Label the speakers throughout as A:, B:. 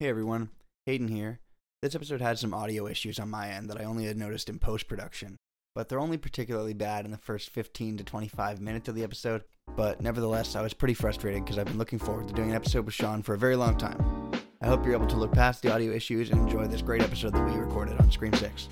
A: Hey everyone, Hayden here. This episode had some audio issues on my end that I only had noticed in post production, but they're only particularly bad in the first 15 to 25 minutes of the episode. But nevertheless, I was pretty frustrated because I've been looking forward to doing an episode with Sean for a very long time. I hope you're able to look past the audio issues and enjoy this great episode that we recorded on Scream 6.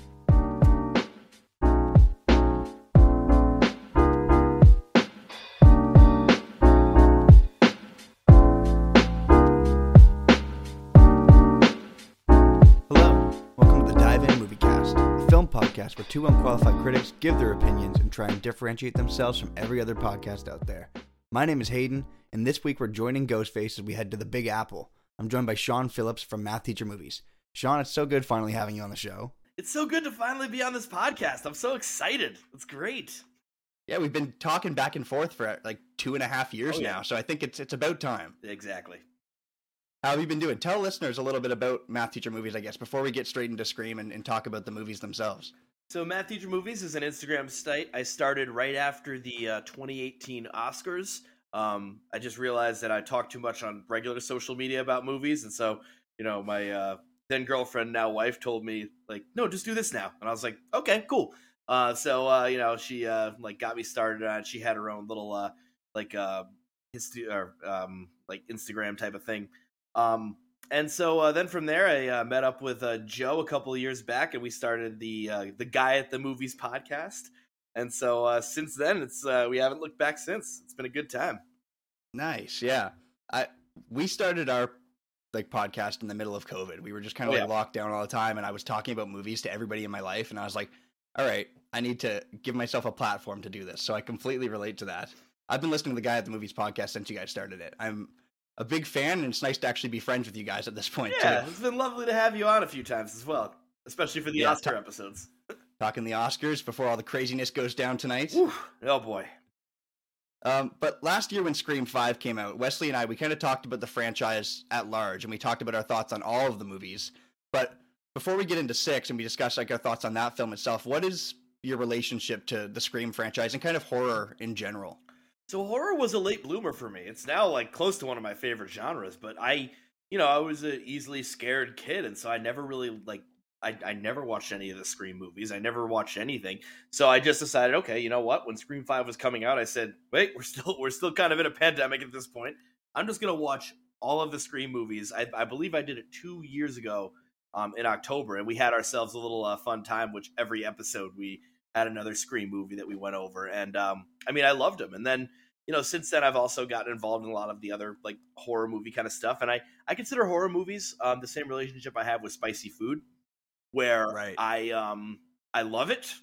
A: Where two unqualified critics give their opinions and try and differentiate themselves from every other podcast out there. My name is Hayden, and this week we're joining Ghostface as we head to the Big Apple. I'm joined by Sean Phillips from Math Teacher Movies. Sean, it's so good finally having you on the show.
B: It's so good to finally be on this podcast. I'm so excited. It's great.
C: Yeah, we've been talking back and forth for like two and a half years
B: Oh, yeah.
C: now, so I think it's it's about time.
B: Exactly.
C: How have you been doing? Tell listeners a little bit about Math Teacher Movies, I guess, before we get straight into Scream and, and talk about the movies themselves.
B: So, Math Teacher Movies is an Instagram site. I started right after the uh, 2018 Oscars. Um, I just realized that I talk too much on regular social media about movies, and so you know, my uh, then girlfriend, now wife, told me like, "No, just do this now," and I was like, "Okay, cool." Uh, so uh, you know, she uh, like got me started on. She had her own little uh, like history or um, like Instagram type of thing. Um, and so uh, then from there, I uh, met up with uh, Joe a couple of years back, and we started the uh, the Guy at the Movies podcast. And so uh, since then, it's uh, we haven't looked back since. It's been a good time.
C: Nice, yeah. I we started our like podcast in the middle of COVID. We were just kind of
B: Oh,
C: like locked down all the time, and I was talking about movies to everybody in my life, and I was like, all right, I need to give myself a platform to do this. So I completely relate to that. I've been listening to the Guy at the Movies podcast since you guys started it. I'm a big fan, and it's nice to actually be friends with you guys at this point
B: Yeah,
C: too.
B: it's been lovely to have you on a few times as well, especially for the
C: Yeah,
B: Oscar
C: t-
B: episodes.
C: Talking the Oscars before all the craziness goes down tonight.
B: Whew. Oh boy.
C: Um, but last year when Scream 5 came out, Wesley and I, we kind of talked about the franchise at large and we talked about our thoughts on all of the movies. But before we get into 6 and we discuss like our thoughts on that film itself, what is your relationship to the Scream franchise and kind of horror in general?
B: So horror was a late bloomer for me. It's now like close to one of my favorite genres, but I, you know, I was an easily scared kid, and so I never really like. I, I never watched any of the Scream movies. I never watched anything. So I just decided, okay, you know what? When Scream Five was coming out, I said, wait, we're still we're still kind of in a pandemic at this point. I'm just gonna watch all of the Scream movies. I, I believe I did it two years ago, um, in October, and we had ourselves a little uh, fun time. Which every episode we had another Scream movie that we went over, and um, I mean, I loved them. And then, you know, since then, I've also gotten involved in a lot of the other like horror movie kind of stuff. And I I consider horror movies um, the same relationship I have with spicy food, where
C: Right.
B: I um I love it,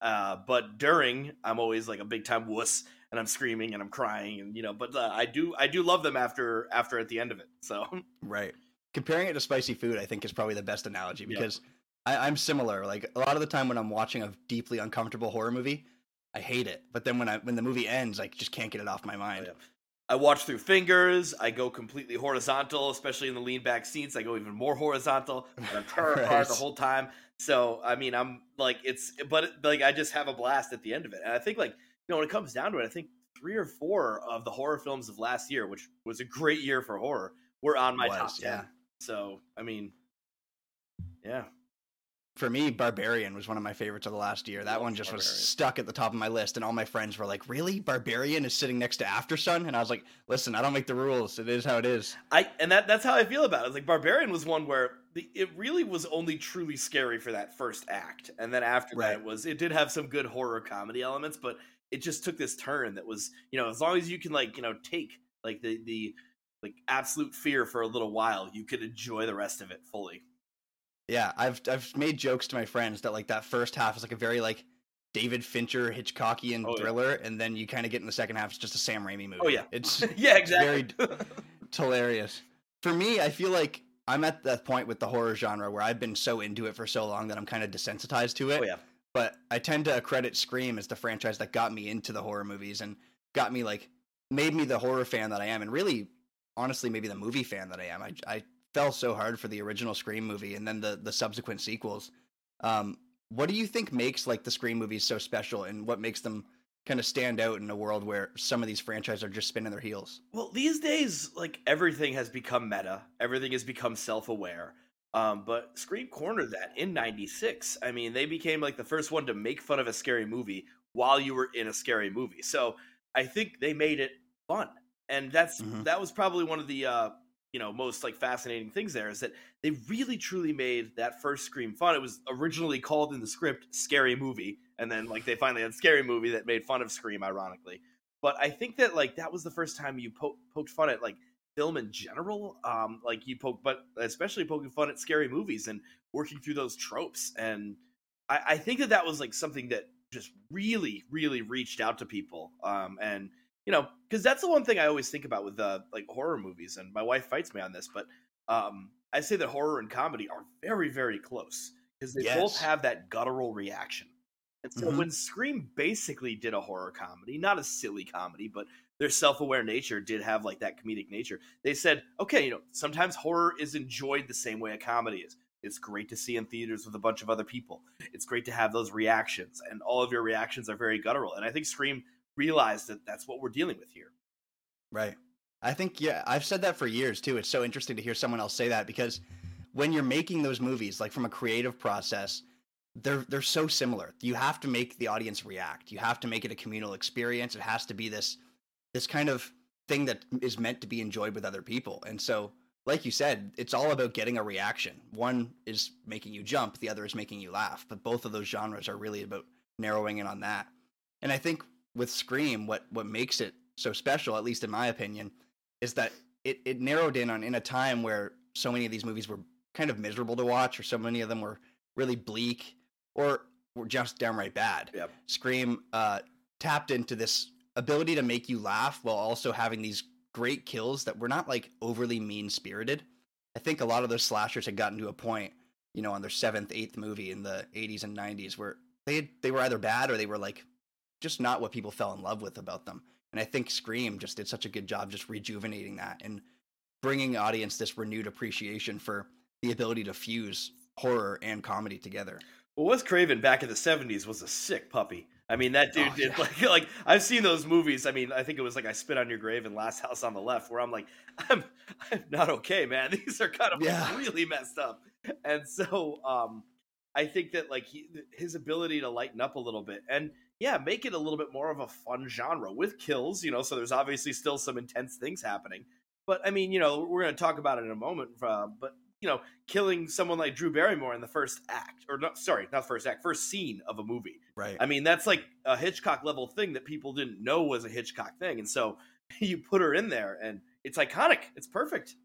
B: uh, but during I'm always like a big time wuss, and I'm screaming and I'm crying, and you know, but uh, I do I do love them after after at the end of it. So
C: Right. Comparing it to spicy food, I think is probably the best analogy because I, I'm similar. Like a lot of the time when I'm watching a deeply uncomfortable horror movie, I hate it. But then when I when the movie ends, I just can't get it off my oh, mind.
B: yeah. I watch through fingers. I go completely horizontal, especially in the lean back scenes. I go even more horizontal. I'm terrified
C: Right.
B: the whole time. So I mean, I'm like it's, but like I just have a blast at the end of it. And I think like you know when it comes down to it, I think three or four of the horror films of last year, which was a great year for horror, were on my
C: Was,
B: top ten.
C: yeah.
B: So I mean, yeah,
C: for me, Barbarian was one of my favorites of the last year. That one just was stuck at the top of my list, and all my friends were like, "Really, Barbarian is sitting next to Aftersun?" And I was like, "Listen, I don't make the rules. It is how it is."
B: I and that that's how I feel about it. It's like Barbarian was one where the, it really was only truly scary for that first act, and then after that it was it did have some good horror comedy elements, but it just took this turn that was you know as long as you can like you know take like the the like absolute fear for a little while, you could enjoy the rest of it fully.
C: Yeah, I've I've made jokes to my friends that like that first half is like a very like David Fincher Hitchcockian
B: Oh, yeah.
C: thriller, and then you kind of get in the second half. It's just a Sam Raimi oh, movie.
B: Oh, yeah.
C: it's
B: yeah, exactly.
C: It's hilarious. For me, I feel like I'm at that point with the horror genre where I've been so into it for so long that I'm kind of desensitized to it.
B: oh yeah,
C: But I tend to credit Scream as the franchise that got me into the horror movies and got me like made me the horror fan that I am, and really, honestly, maybe the movie fan that I am. I I fell so hard for the original Scream movie and then the the subsequent sequels. Um, what do you think makes like the Scream movies so special, and what makes them kind of stand out in a world where some of these franchises are just spinning their heels.
B: Well, these days, like everything has become meta. Everything has become self-aware. Um, but Scream cornered that in '96. I mean, they became like the first one to make fun of a scary movie while you were in a scary movie. So I think they made it fun, and that's
C: Mhm.
B: that was probably one of the uh, you know most like fascinating things there is that they really truly made that first Scream fun. It was originally called in the script "Scary Movie," and then like they finally had "Scary Movie" that made fun of Scream, ironically. But I think that like that was the first time you po- poked fun at like film in general. Um, like you poke, but especially poking fun at scary movies and working through those tropes. And I, I think that that was like something that just really, really reached out to people. Um, and you know, because that's the one thing I always think about with uh, like horror movies. And my wife fights me on this, but um, I say that horror and comedy are very, very close because they both have that guttural reaction. And so
C: Mhm.
B: when Scream basically did a horror comedy, not a silly comedy, but their self-aware nature did have like that comedic nature. They said, okay, you know, sometimes horror is enjoyed the same way a comedy is. It's great to see in theaters with a bunch of other people. It's great to have those reactions, and all of your reactions are very guttural. And I think Scream realized that that's what we're dealing with here.
C: Right. I think yeah, I've said that for years too. It's so interesting to hear someone else say that because when you're making those movies, like from a creative process, they're they're so similar. You have to make the audience react. You have to make it a communal experience. It has to be this this kind of thing that is meant to be enjoyed with other people. And so, like you said, it's all about getting a reaction. One is making you jump, the other is making you laugh. But both of those genres are really about narrowing in on that. And I think with Scream, what what makes it so special, at least in my opinion, is that it, it narrowed in on in a time where so many of these movies were kind of miserable to watch, or so many of them were really bleak, or were just downright bad.
B: Yep.
C: Scream uh, tapped into this ability to make you laugh while also having these great kills that were not like overly mean spirited. I think a lot of those slashers had gotten to a point, you know, on their seventh, eighth movie in the 80s and 90s where they they were either bad or they were like just not what people fell in love with about them. And I think Scream just did such a good job just rejuvenating that and bringing audience this renewed appreciation for the ability to fuse horror and comedy together.
B: Well, Wes Craven back in the '70s was a sick puppy. I mean, that dude
C: Oh,
B: did
C: yeah.
B: like like I've seen those movies. I mean, I think it was like I Spit on Your Grave and Last House on the Left, where I'm like, I'm I'm not okay, man. These are kind of like,
C: Yeah.
B: really messed up. And so, um, I think that like he, his ability to lighten up a little bit and yeah, make it a little bit more of a fun genre with kills. You know, so there's obviously still some intense things happening. But I mean, you know, we're going to talk about it in a moment. Uh, but you know, killing someone like Drew Barrymore in the first act, or not, sorry, not first act, first scene of a movie.
C: Right.
B: I mean, that's like a Hitchcock level thing that people didn't know was a Hitchcock thing. And so you put her in there and it's iconic. It's perfect.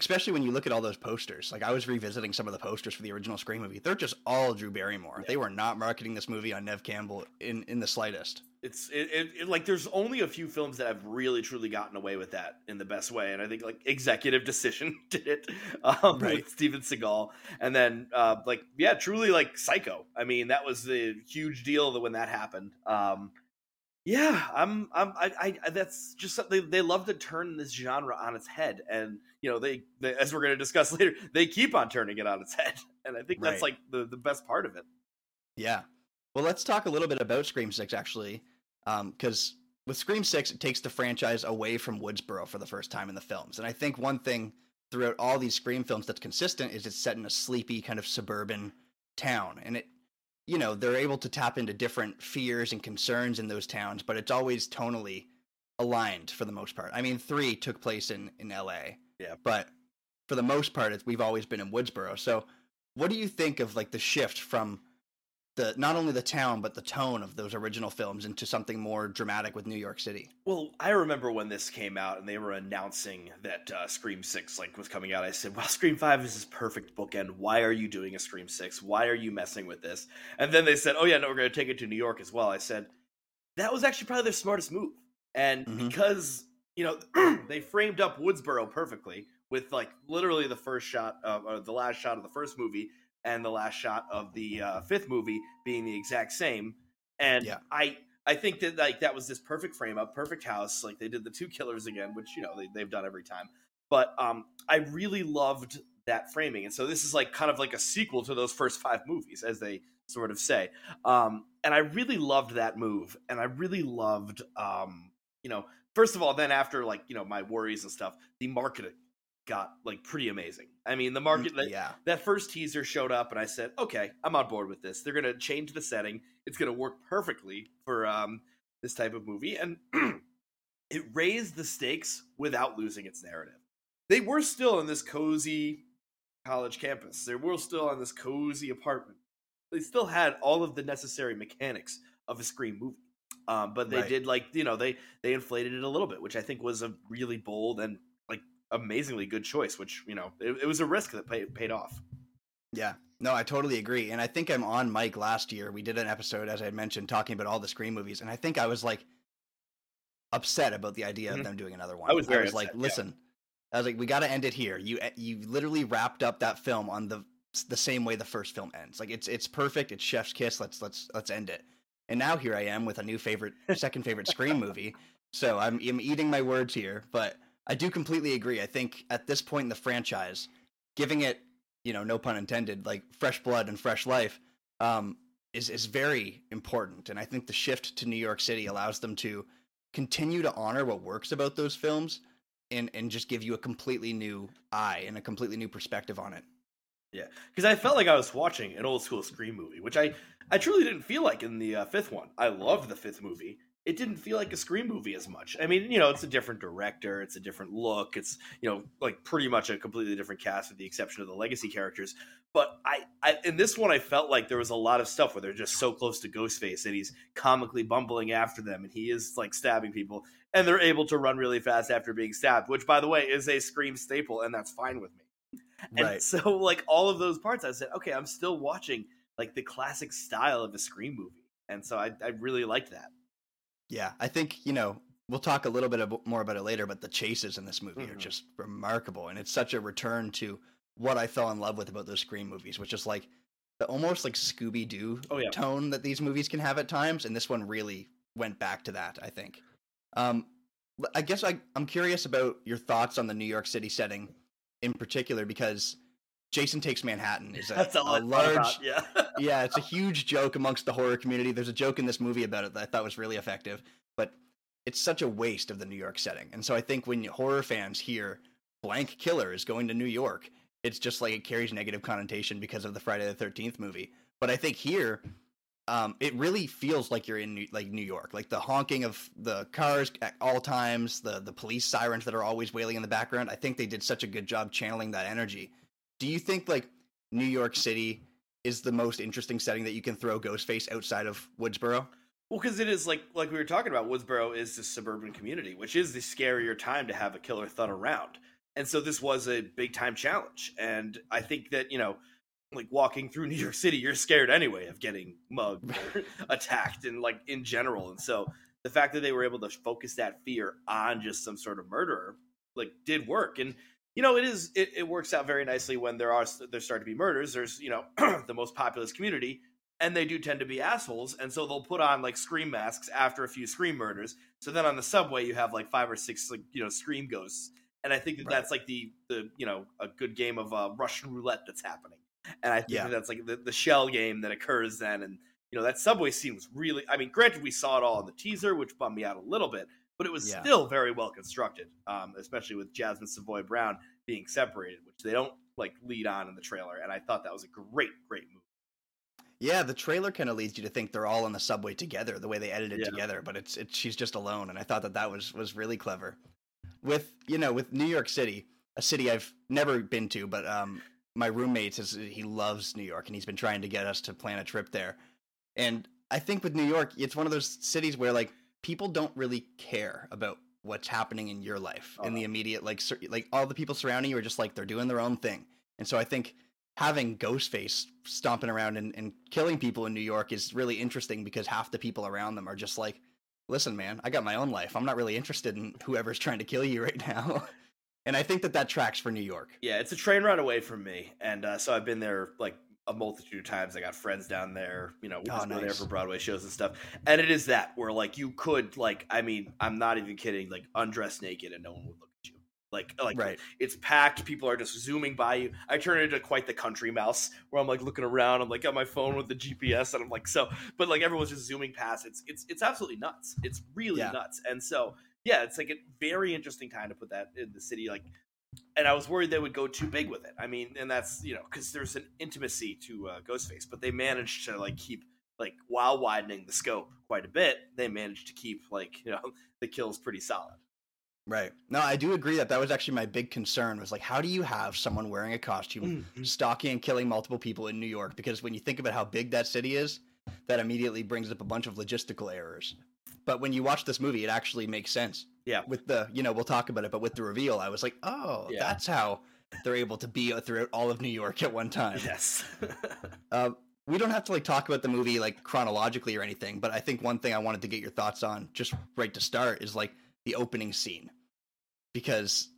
C: Especially when you look at all those posters. Like I was revisiting some of the posters for the original Scream movie. They're just all Drew Barrymore.
B: Yeah.
C: They were not marketing this movie on Nev Campbell in in the slightest.
B: It's it, it, it- like there's only a few films that have really truly gotten away with that in the best way, and I think like Executive Decision did it um,
C: Right.
B: with Steven Seagal, and then uh, like yeah, truly like Psycho. I mean, that was the huge deal that when that happened. Um, yeah, I'm I'm I, I that's just something they love to turn this genre on its head, and you know they, they as we're going to discuss later, they keep on turning it on its head, and I think that's like the the best part of it.
C: Yeah. Well, let's talk a little bit about Scream Six actually, um, because with Scream Six, it takes the franchise away from Woodsboro for the first time in the films, and I think one thing throughout all these Scream films that's consistent is it's set in a sleepy kind of suburban town, and it, you know, they're able to tap into different fears and concerns in those towns, but it's always tonally aligned for the most part. I mean, three took place in in L.A.
B: Yeah.
C: but for the most part, it's, we've always been in Woodsboro. So, what do you think of like the shift from the not only the town but the tone of those original films into something more dramatic with New York City?
B: Well, I remember when this came out and they were announcing that uh, Scream Six like was coming out. I said, "Well, Scream Five is this perfect bookend. Why are you doing a Scream Six? Why are you messing with this?" And then they said, "Oh yeah, no, we're going to take it to New York as well." I said, "That was actually probably their smartest move." And
C: Mhm.
B: because you know they framed up Woodsboro perfectly with like literally the first shot of or the last shot of the first movie and the last shot of the uh, fifth movie being the exact same. And
C: Yeah.
B: I I think that like that was this perfect frame up, perfect house. Like they did the two killers again, which you know they, they've done every time. But um, I really loved that framing. And so this is like kind of like a sequel to those first five movies, as they sort of say. Um, and I really loved that move, and I really loved, um, you know, first of all, then after like you know my worries and stuff, the marketing got like pretty amazing. I mean, the market that,
C: yeah.
B: that first teaser showed up, and I said, okay, I'm on board with this. They're gonna change the setting. It's gonna work perfectly for um, this type of movie, and it raised the stakes without losing its narrative. They were still in this cozy college campus. They were still on this cozy apartment. They still had all of the necessary mechanics of a Scream movie. Um, but they
C: Right.
B: did like you know they they inflated it a little bit, which I think was a really bold and amazingly good choice. Which you know it, it was a risk that paid paid off.
C: Yeah. No, I totally agree. And I think I'm on Mike last year. We did an episode, as I mentioned, talking about all the Scream movies. And I think I was like upset about the idea
B: Mhm.
C: of them doing another one.
B: I was very
C: like,
B: upset, yeah.
C: listen, I was like, we got to end it here. You eh, you literally wrapped up that film on the the same way the first film ends. Like it's it's perfect. It's chef's kiss. Let's let's let's end it. And now here I am with a new favorite, second favorite Scream movie. So I'm I'm eating my words here, but I do completely agree. I think at this point in the franchise, giving it, you know, no pun intended, like fresh blood and fresh life, um, is is very important. And I think the shift to New York City allows them to continue to honor what works about those films and and just give you a completely new eye and a completely new perspective on it.
B: Yeah, because I felt like I was watching an old school Scream movie, which I I truly didn't feel like in the uh, fifth one. I loved the fifth movie. It didn't feel like a Scream movie as much. I mean, you know, it's a different director, it's a different look, it's you know, like pretty much a completely different cast with the exception of the legacy characters. But I, I in this one, I felt like there was a lot of stuff where they're just so close to Ghostface and he's comically bumbling after them, and he is like stabbing people, and they're able to run really fast after being stabbed, which by the way is a Scream staple, and that's fine with me. And
C: Right.
B: so, like all of those parts, I said, okay, I'm still watching like the classic style of a Scream movie, and so I, I really liked that.
C: Yeah, I think you know we'll talk a little bit more about it later, but the chases in this movie are
B: Mhm.
C: just remarkable, and it's such a return to what I fell in love with about those Scream movies, which is like the almost like Scooby Doo
B: Oh, yeah.
C: tone that these movies can have at times, and this one really went back to that. I think. Um, I guess I I'm curious about your thoughts on the New York City setting, in particular, because Jason Takes Manhattan is a,
B: That's
C: a large
B: about, Yeah,
C: yeah, it's a huge joke amongst the horror community. There's a joke in this movie about it that I thought was really effective, but it's such a waste of the New York setting. And so I think when horror fans hear blank killer is going to New York, it's just like it carries negative connotation because of the Friday the 13th movie. But I think here, um, it really feels like you're in New, like New York, like the honking of the cars at all times, the the police sirens that are always wailing in the background. I think they did such a good job channeling that energy. Do you think like New York City is the most interesting setting that you can throw Ghostface outside of Woodsboro?
B: well, because it is like like we were talking about. Woodsboro is this suburban community, which is the scarier time to have a killer thud around, and so this was a big time challenge. And I think that you know. Like walking through New York City, you're scared anyway of getting mugged or attacked, and like in general. And so the fact that they were able to focus that fear on just some sort of murderer, like, did work. And you know, it is it, it works out very nicely when there are there start to be murders. There's you know the most populous community, and they do tend to be assholes, and so they'll put on like scream masks after a few scream murders. So then on the subway, you have like five or six like you know scream ghosts, and I think that
C: Right.
B: that's like the the you know a good game of uh, Russian roulette that's happening, and I think
C: Yeah.
B: that that's like the, the shell game that occurs then, and you know that subway scene was really. I mean, granted, we saw it all in the teaser, which bummed me out a little bit. But it was
C: Yeah.
B: still very well constructed, um, especially with Jasmine Savoy Brown being separated, which they don't like lead on in the trailer. And I thought that was a great, great move.
C: Yeah, the trailer kind of leads you to think they're all on the subway together, the way they edited
B: Yeah.
C: together. But it's it's she's just alone, and I thought that that was was really clever. With you know, with New York City, a city I've never been to, but um, my roommate says he loves New York, and he's been trying to get us to plan a trip there. And I think with New York, it's one of those cities where like people don't really care about what's happening in your life in
B: Oh,
C: the immediate like sur- like all the people surrounding you are just like they're doing their own thing. And so I think having Ghostface stomping around and, and killing people in New York is really interesting because half the people around them are just like, listen, man, I got my own life. I'm not really interested in whoever's trying to kill you right now. and I think that that tracks for New York.
B: Yeah, it's a train ride away from me, and uh, so I've been there like a multitude of times. I got friends down there, you know, we
C: Oh,
B: just go there for Broadway shows and stuff. And it is that where like you could like, I mean, I'm not even kidding, like undress naked and no one would look at you. Like like
C: Right.
B: it's packed. People are just zooming by you. I turn into quite the country mouse where I'm like looking around. I'm like on my phone with the GPS, and I'm like so. But like everyone's just zooming past. It's it's it's absolutely nuts. It's really
C: Yeah.
B: nuts. And so yeah, it's like a very interesting time to put that in the city. Like, and I was worried they would go too big with it. I mean, and that's you know because there's an intimacy to uh, Ghostface, but they managed to like keep like while widening the scope quite a bit. They managed to keep like you know the kills pretty solid.
C: Right. No, I do agree that that was actually my big concern was like, how do you have someone wearing a costume stalking and killing multiple people in New York? Because when you think about how big that city is, that immediately brings up a bunch of logistical errors. But when you watch this movie, it actually makes sense.
B: Yeah.
C: With the, you know, we'll talk about it, but with the reveal, I was like, oh,
B: Yeah.
C: that's how they're able to be throughout all of New York at one time.
B: Yes.
C: Uh, we don't have to like talk about the movie like chronologically or anything, but I think one thing I wanted to get your thoughts on just right to start is like the opening scene. Because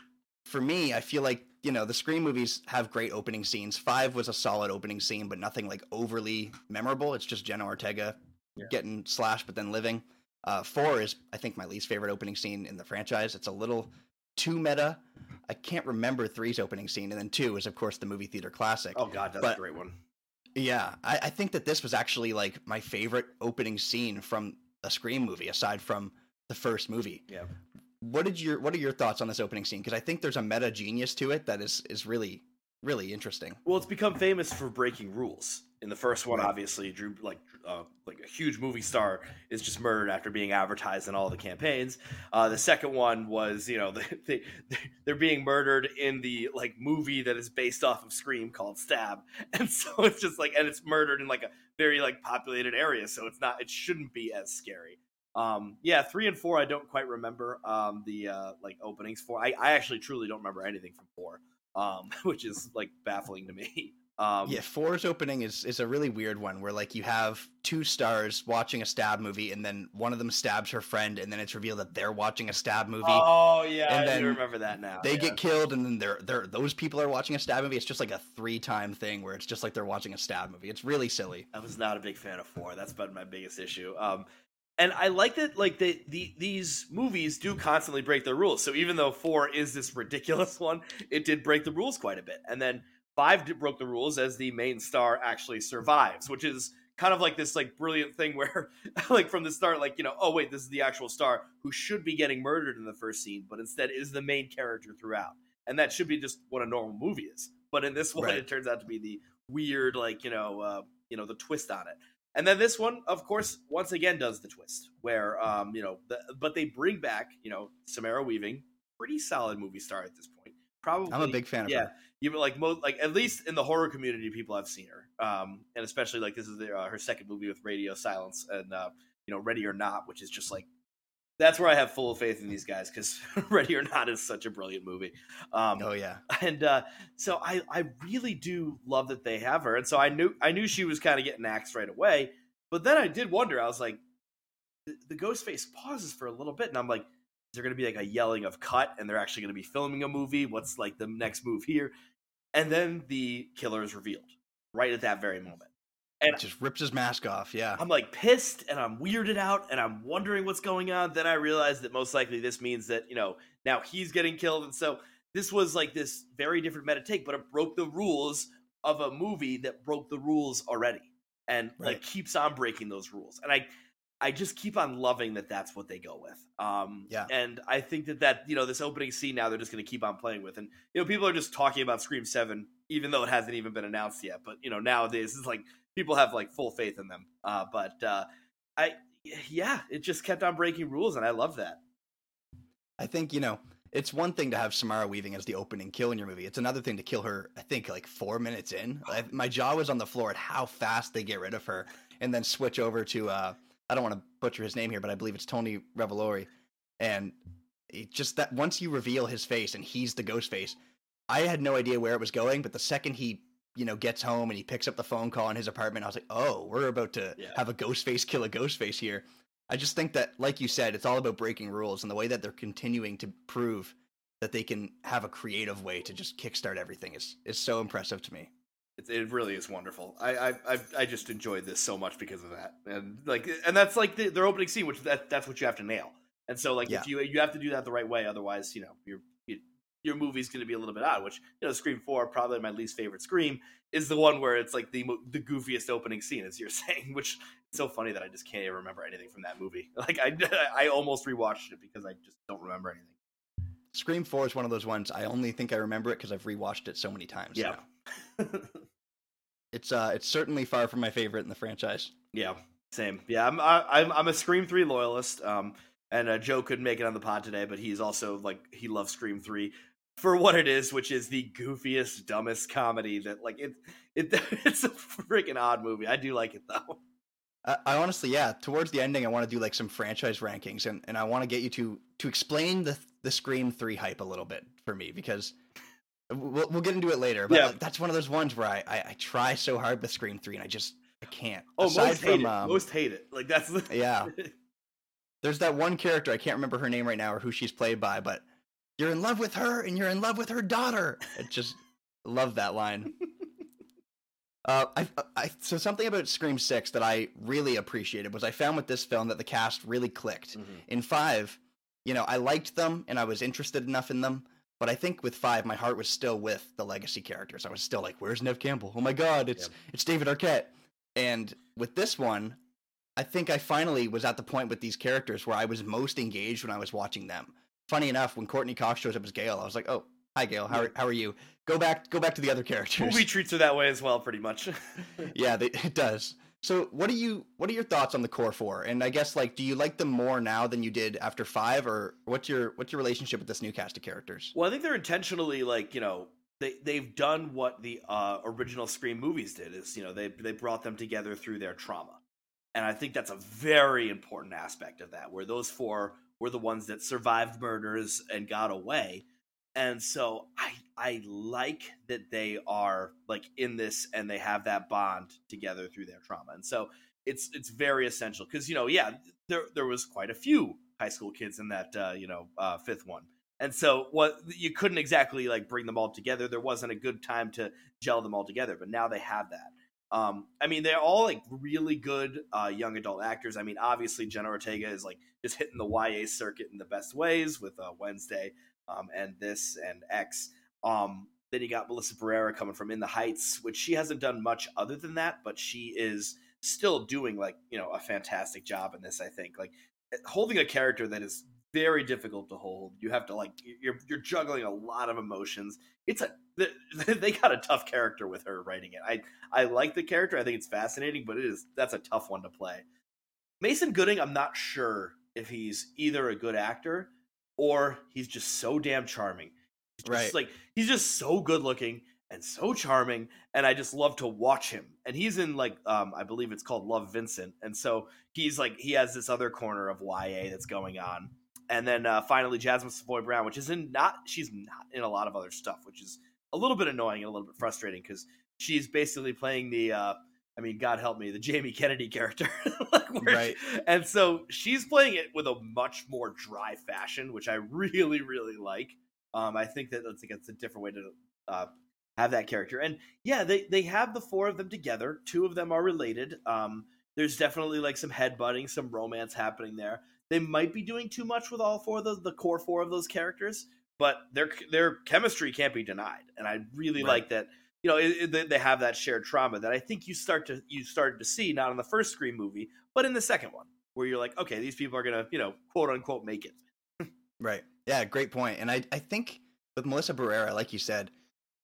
C: for me, I feel like, you know, the Scream movies have great opening scenes. Five was a solid opening scene, but nothing like overly memorable. It's just Jenna Ortega
B: Yeah.
C: getting slashed but then living. Uh, four is, I think, my least favorite opening scene in the franchise. It's a little too meta. I can't remember three's opening scene, and then two is, of course, the movie theater classic.
B: oh god, that's
C: But-
B: a great one.
C: Yeah, I, I think that this was actually like my favorite opening scene from a Scream movie, aside from the first movie.
B: Yeah.
C: What did your What are your thoughts on this opening scene? Because I think there's a meta genius to it that is is really really interesting.
B: Well, it's become famous for breaking rules. In the first one,
C: Right.
B: obviously, Drew like uh, like a huge movie star is just murdered after being advertised in all the campaigns. Uh, the second one was you know they, they they're being murdered in the like movie that is based off of Scream called Stab, and so it's just like and it's murdered in like a very like populated area, so it's not it shouldn't be as scary. Um, yeah, three and four I don't quite remember um, the uh, like openings for. I, I actually truly don't remember anything from four um, which is like baffling to me. Um,
C: yeah, four's opening is is a really weird one where like you have two stars watching a stab movie, and then one of them stabs her friend, and then it's revealed that they're watching a stab movie.
B: Oh yeah,
C: And
B: I do remember that now.
C: they
B: yeah.
C: get killed, and then they're they're those people are watching a stab movie. It's just like a three time thing where it's just like they're watching a stab movie. It's really silly.
B: I was not a big fan of four. That's been my biggest issue. Um, and I like that like the, the these movies do constantly break their rules. So even though four is this ridiculous one, it did break the rules quite a bit. And then five did, broke the rules as the main star actually survives, which is kind of like this like brilliant thing where like from the start like you know oh wait this is the actual star who should be getting murdered in the first scene but instead is the main character throughout and that should be just what a normal movie is but in this one
C: Right.
B: it turns out to be the weird like you know uh, you know the twist on it and then this one, of course, once again does the twist where, um, you know, the, but they bring back, you know, Samara Weaving, pretty solid movie star at this point. Probably,
C: I'm a big fan of
B: yeah.
C: her.
B: Even like most, like at least in the horror community, people have seen her, um, and especially like this is the, uh, her second movie with Radio Silence and uh, you know Ready or Not, which is just like that's where I have full faith in these guys because Ready or Not is such a brilliant movie. Um,
C: Oh yeah,
B: and uh, so I I really do love that they have her, and so I knew I knew she was kind of getting axed right away, but then I did wonder. I was like, the, the ghost face pauses for a little bit, and I'm like, is there going to be like a yelling of cut, and they're actually going to be filming a movie? What's like the next move here? And then the killer is revealed right at that very moment. And
C: just rips his mask off. Yeah,
B: I'm like pissed and I'm weirded out and I'm wondering what's going on. Then I realize that most likely this means that, you know, now he's getting killed. And so this was like this very different meta take, but it broke the rules of a movie that broke the rules already and like keeps on breaking those rules. And I, I just keep on loving that that's what they go with. Um,
C: Yeah.
B: And I think that that, you know, this opening scene now they're just going to keep on playing with. And, you know, people are just talking about Scream 7, even though it hasn't even been announced yet. But, you know, nowadays it's like, people have like full faith in them. Uh, but uh, I, yeah, it just kept on breaking rules, and I love that.
C: I think you know it's one thing to have Samara Weaving as the opening kill in your movie. It's another thing to kill her. I think like four minutes in. I, my jaw was on the floor at how fast they get rid of her, and then switch over to uh, I don't want to butcher his name here, but I believe it's Tony Revolori, and it just that once you reveal his face and he's the ghost face, I had no idea where it was going. But the second he you know gets home and he picks up the phone call in his apartment, I was like, oh, we're about to
B: Yeah.
C: have a ghost face kill a ghost face here. I just think that, like you said, it's all about breaking rules, and the way that they're continuing to prove that they can have a creative way to just kickstart everything is is so impressive to me.
B: It, it really is wonderful. I, I I I just enjoyed this so much because of that, and like, and that's like the, their opening scene, which that that's what you have to nail. And so, like,
C: Yeah.
B: if you you have to do that the right way, otherwise, you know, you're you, your movie's going to be a little bit odd. Which you know, Scream Four, probably my least favorite Scream, is the one where it's like the the goofiest opening scene, as you're saying. Which it's so funny that I just can't even remember anything from that movie. Like I I almost rewatched it because I just don't remember anything.
C: Scream Four is one of those ones I only think I remember it because I've rewatched it so many times.
B: Yeah.
C: it's uh it's certainly far from my favorite in the franchise.
B: Yeah, same. Yeah, I'm I, I'm I'm a Scream Three loyalist. Um, and uh, Joe couldn't make it on the pod today, but he's also like he loves Scream Three for what it is, which is the goofiest, dumbest comedy that like it it it's a freaking odd movie. I do like it though.
C: I, I honestly, yeah. Towards the ending, I want to do like some franchise rankings, and, and I want to get you to to explain the the Scream Three hype a little bit for me because we'll we'll get into it later. But
B: Yeah.
C: that's one of those ones where I, I I try so hard with Scream Three, and I just I can't.
B: Oh,
C: Aside
B: most hate
C: from
B: it.
C: um,
B: most hate it. Like that's the
C: yeah. There's that one character I can't remember her name right now or who she's played by, but you're in love with her and you're in love with her daughter. I just love that line. Uh, I, I, so something about Scream Six that I really appreciated was I found with this film that the cast really clicked.
B: Mhm.
C: In Five, you know, I liked them and I was interested enough in them, but I think with Five, my heart was still with the legacy characters. I was still like, "Where's Nev Campbell? Oh my God, it's
B: Yep.
C: it's David Arquette." And with this one, I think I finally was at the point with these characters where I was most engaged when I was watching them. Funny enough, when Courteney Cox shows up as Gale, I was like, "Oh, hi Gale, how are, how are you? Go back, go back to the other characters."
B: movie treats her that way as well, pretty much.
C: yeah, they, it does. So, what are you what are your thoughts on the core four? And I guess like, do you like them more now than you did after five, or what's your what's your relationship with this new cast of characters?
B: Well, I think they're intentionally like you know they they've done what the uh, original Scream movies did is you know they they brought them together through their trauma, and I think that's a very important aspect of that. Where those four were the ones that survived murders and got away, and so I I like that they are like in this and they have that bond together through their trauma, and so it's it's very essential because you know yeah there there was quite a few high school kids in that uh, you know uh, fifth one and so what you couldn't exactly like bring them all together. There wasn't a good time to gel them all together, but now they have that. Um, I mean, they're all like really good uh, young adult actors. I mean, obviously Jenna Ortega is like just hitting the YA circuit in the best ways with uh, Wednesday um, and this and X. Um, then you got Melissa Barrera coming from In the Heights, which she hasn't done much other than that, but she is still doing like you know a fantastic job in this. I think like holding a character that is very difficult to hold. You have to like you're you're juggling a lot of emotions. It's a they got a tough character with her writing it. I I like the character. I think it's fascinating, but it is that's a tough one to play. Mason Gooding, I'm not sure if he's either a good actor or he's just so damn charming. He's just
C: Right.
B: like he's just so good looking and so charming and I just love to watch him. And he's in like um I believe it's called Love Vincent. And so he's like he has this other corner of YA that's going on. And then uh, finally Jasmine Savoy Brown, which is in not she's not in a lot of other stuff, which is a little bit annoying and a little bit frustrating because she's basically playing the uh I mean, God help me, the Jamie Kennedy character. like
C: Right.
B: And so she's playing it with a much more dry fashion, which I really, really like. Um, I think that that's, it's a different way to uh, have that character. And yeah, they, they have the four of them together. Two of them are related. Um, there's definitely like some headbutting, some romance happening there. They might be doing too much with all four of the, the core four of those characters, but their their chemistry can't be denied. And I really
C: Right.
B: like that you know it, it- they- have that shared trauma that I think you start to you started to see not in the first Scream movie, but in the second one, where you're like, okay, these people are gonna you know quote unquote make it.
C: Right. Yeah, great point. And I I think with Melissa Barrera, like you said,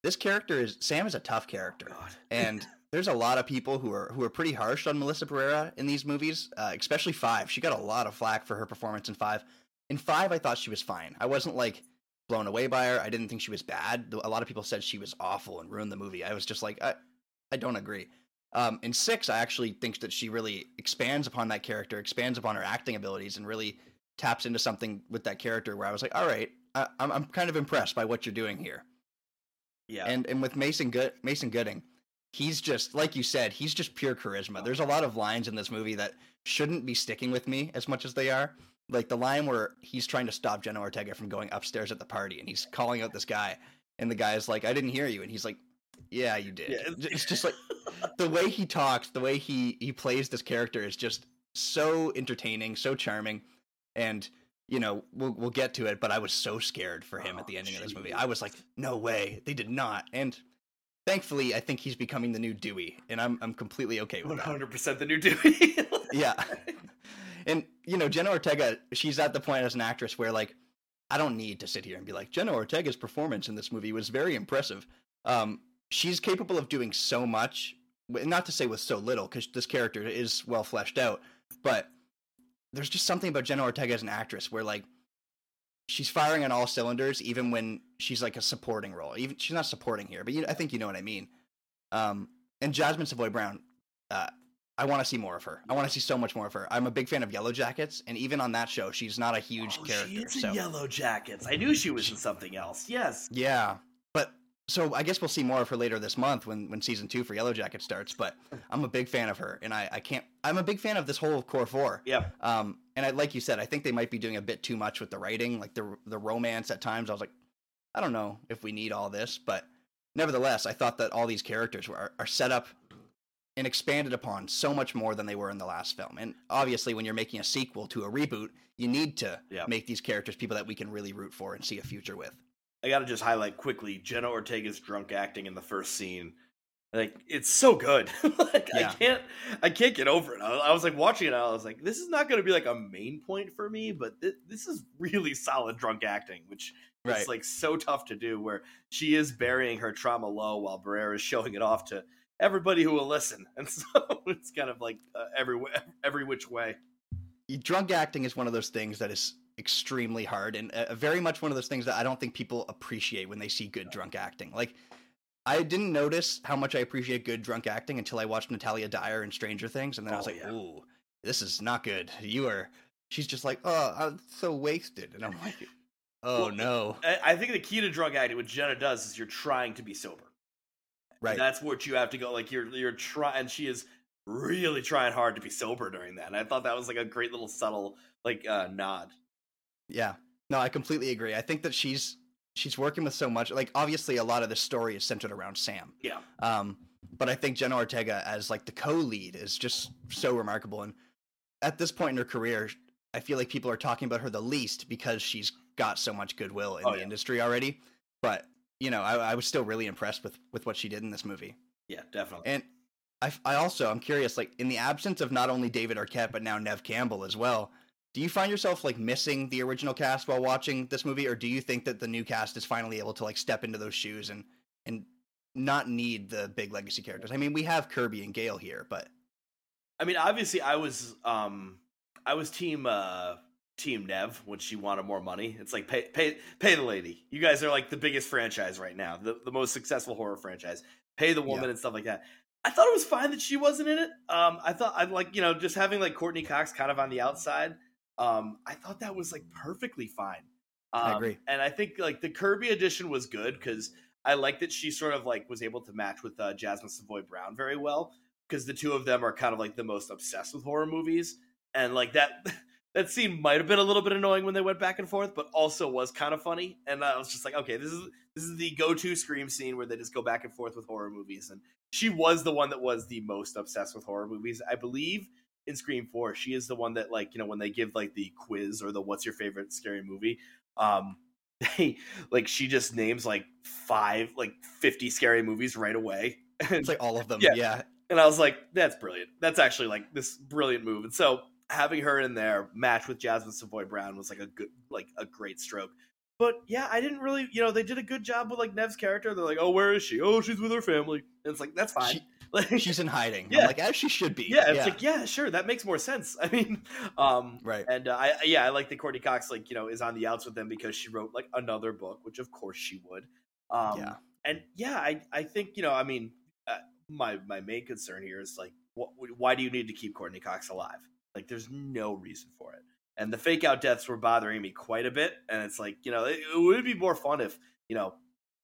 C: this character is Sam is a tough character.
B: Oh, God.
C: and there's a lot of people who are who are pretty harsh on Melissa Barrera in these movies, uh, especially Five. She got a lot of flack for her performance in Five. In Five, I thought she was fine. I wasn't like blown away by her. I didn't think she was bad. A lot of people said she was awful and ruined the movie. I was just like, I, I don't agree. Um, in Six, I actually think that she really expands upon that character, expands upon her acting abilities, and really taps into something with that character where I was like, all right, I, I'm I'm kind of impressed by what you're doing here.
B: Yeah,
C: And and with Mason Good Mason Gooding, he's just like you said, he's just pure charisma. There's a lot of lines in this movie that shouldn't be sticking with me as much as they are. Like the line where he's trying to stop Jenna Ortega from going upstairs at the party and he's calling out this guy and the guy's like, I didn't hear you and he's like, Yeah, you did.
B: Yeah.
C: It's just like the way he talks, the way he he plays this character is just so entertaining, so charming. And you know, we'll we'll get to it, but I was so scared for him
B: Oh,
C: at the ending of this movie. I was like, no way, they did not. And thankfully, I think he's becoming the new Dewey, and I'm I'm completely okay with
B: One
C: that.
B: hundred percent the new Dewey.
C: Yeah. And you know, Jenna Ortega, she's at the point as an actress where like I don't need to sit here and be like Jenna Ortega's performance in this movie was very impressive. Um, she's capable of doing so much, not to say with so little, because this character is well fleshed out. But there's just something about Jenna Ortega as an actress where like she's firing on all cylinders, even when she's like a supporting role. Even she's not supporting here, but you, I think you know what I mean. Um, and Jasmine Savoy Brown, uh, I want to see more of her. I want to see so much more of her. I'm a big fan of Yellowjackets, and even on that show, she's not a huge
B: Oh,
C: character.
B: She is
C: so
B: in Yellow Jackets. I knew she was in something else. Yes.
C: yeah, but so I guess we'll see more of her later this month when when season two for Yellowjacket starts. But I'm a big fan of her, and I I can't. I'm a big fan of this whole core four.
B: Yeah.
C: Um, and I, like you said, I think they might be doing a bit too much with the writing, like the the romance at times. I was like, I don't know if we need all this, but nevertheless, I thought that all these characters were, are, set up and expanded upon so much more than they were in the last film. And obviously, when you're making a sequel to a reboot, you need to
B: Yeah.
C: make these characters people that we can really root for and see a future with.
B: I gotta just highlight quickly Jenna Ortega's drunk acting in the first scene. Like it's so good. like I can't, I can't get over it. I, I was like watching it. I was like, this is not going to be like a main point for me, but thi- this is really solid drunk acting, which
C: Right.
B: is like so tough to do. Where she is burying her trauma low while Barrera is showing it off to everybody who will listen, and so it's kind of like uh, every every which way.
C: drunk acting is one of those things that is extremely hard and uh, very much one of those things that I don't think people appreciate when they see good drunk acting. Like I didn't notice how much I appreciate good drunk acting until I watched Natalia Dyer in Stranger Things and then I was
B: Oh,
C: like,
B: yeah.
C: "Ooh, this is not good. You are She's just like, "Oh, I'm so wasted." And I'm like, "Oh
B: Well,
C: no."
B: I, think the key to drunk acting, what Jenna does, is you're trying to be sober.
C: Right.
B: That's what you have to go. Like you're you're trying, and she is really trying hard to be sober during that. And I thought that was like a great little subtle like uh, nod.
C: Yeah. No, I completely agree. I think that she's she's working with so much. Like obviously a lot of the story is centered around Sam.
B: Yeah,
C: Um, but I think Jenna Ortega as like the co-lead is just so remarkable. And at this point in her career, I feel like people are talking about her the least because she's got so much goodwill in
B: Oh,
C: the
B: yeah.
C: industry already. But you know, I, I was still really impressed with with what she did in this movie.
B: yeah, definitely.
C: And I, I also I'm curious, like in the absence of not only David Arquette but now Nev Campbell as well. Do you find yourself like missing the original cast while watching this movie, or do you think that the new cast is finally able to like step into those shoes and and not need the big legacy characters? I mean, we have Kirby and Gale here, but
B: I mean, obviously, I was um I was team uh team Nev when she wanted more money. It's like pay pay pay the lady. You guys are like the biggest franchise right now, the the most successful horror franchise. Pay the woman
C: Yeah.
B: and stuff like that. I thought it was fine that she wasn't in it. Um, I thought I'd like you know just having like Courteney Cox kind of on the outside. Um, I thought that was like perfectly fine. Um,
C: I agree.
B: and I think like the Kirby edition was good because I like that she sort of like was able to match with uh, Jasmine Savoy Brown very well because the two of them are kind of like the most obsessed with horror movies and like that that scene might have been a little bit annoying when they went back and forth but also was kind of funny and i was just like okay this is this is the go-to scream scene where they just go back and forth with horror movies and she was the one that was the most obsessed with horror movies i believe in scream 4 she is the one that like you know when they give like the quiz or the what's your favorite scary movie um they like she just names like five like 50 scary movies right away
C: it's like all of them.
B: Yeah.
C: yeah.
B: and I was like, that's brilliant. That's actually like this brilliant move. And so having her in there match with Jasmine Savoy Brown was like a good, like a great stroke. But yeah, I didn't really, you know, they did a good job with like Nev's character. They're like, oh, where is she? Oh, she's with her family. And it's like, that's fine.
C: She-
B: Like,
C: She's in hiding.
B: Yeah.
C: I'm like, as she should be.
B: yeah, it's like, yeah, sure, that makes more sense. I mean, um,
C: right.
B: and uh, I, yeah, I like that Courteney Cox, like, you know, is on the outs with them because she wrote like another book, which of course she would. Um,
C: Yeah.
B: and yeah, I, I think you know, I mean, uh, my my main concern here is like, what, why do you need to keep Courteney Cox alive? Like, there's no reason for it. And the fake out deaths were bothering me quite a bit. And it's like, you know, it, it would be more fun if you know,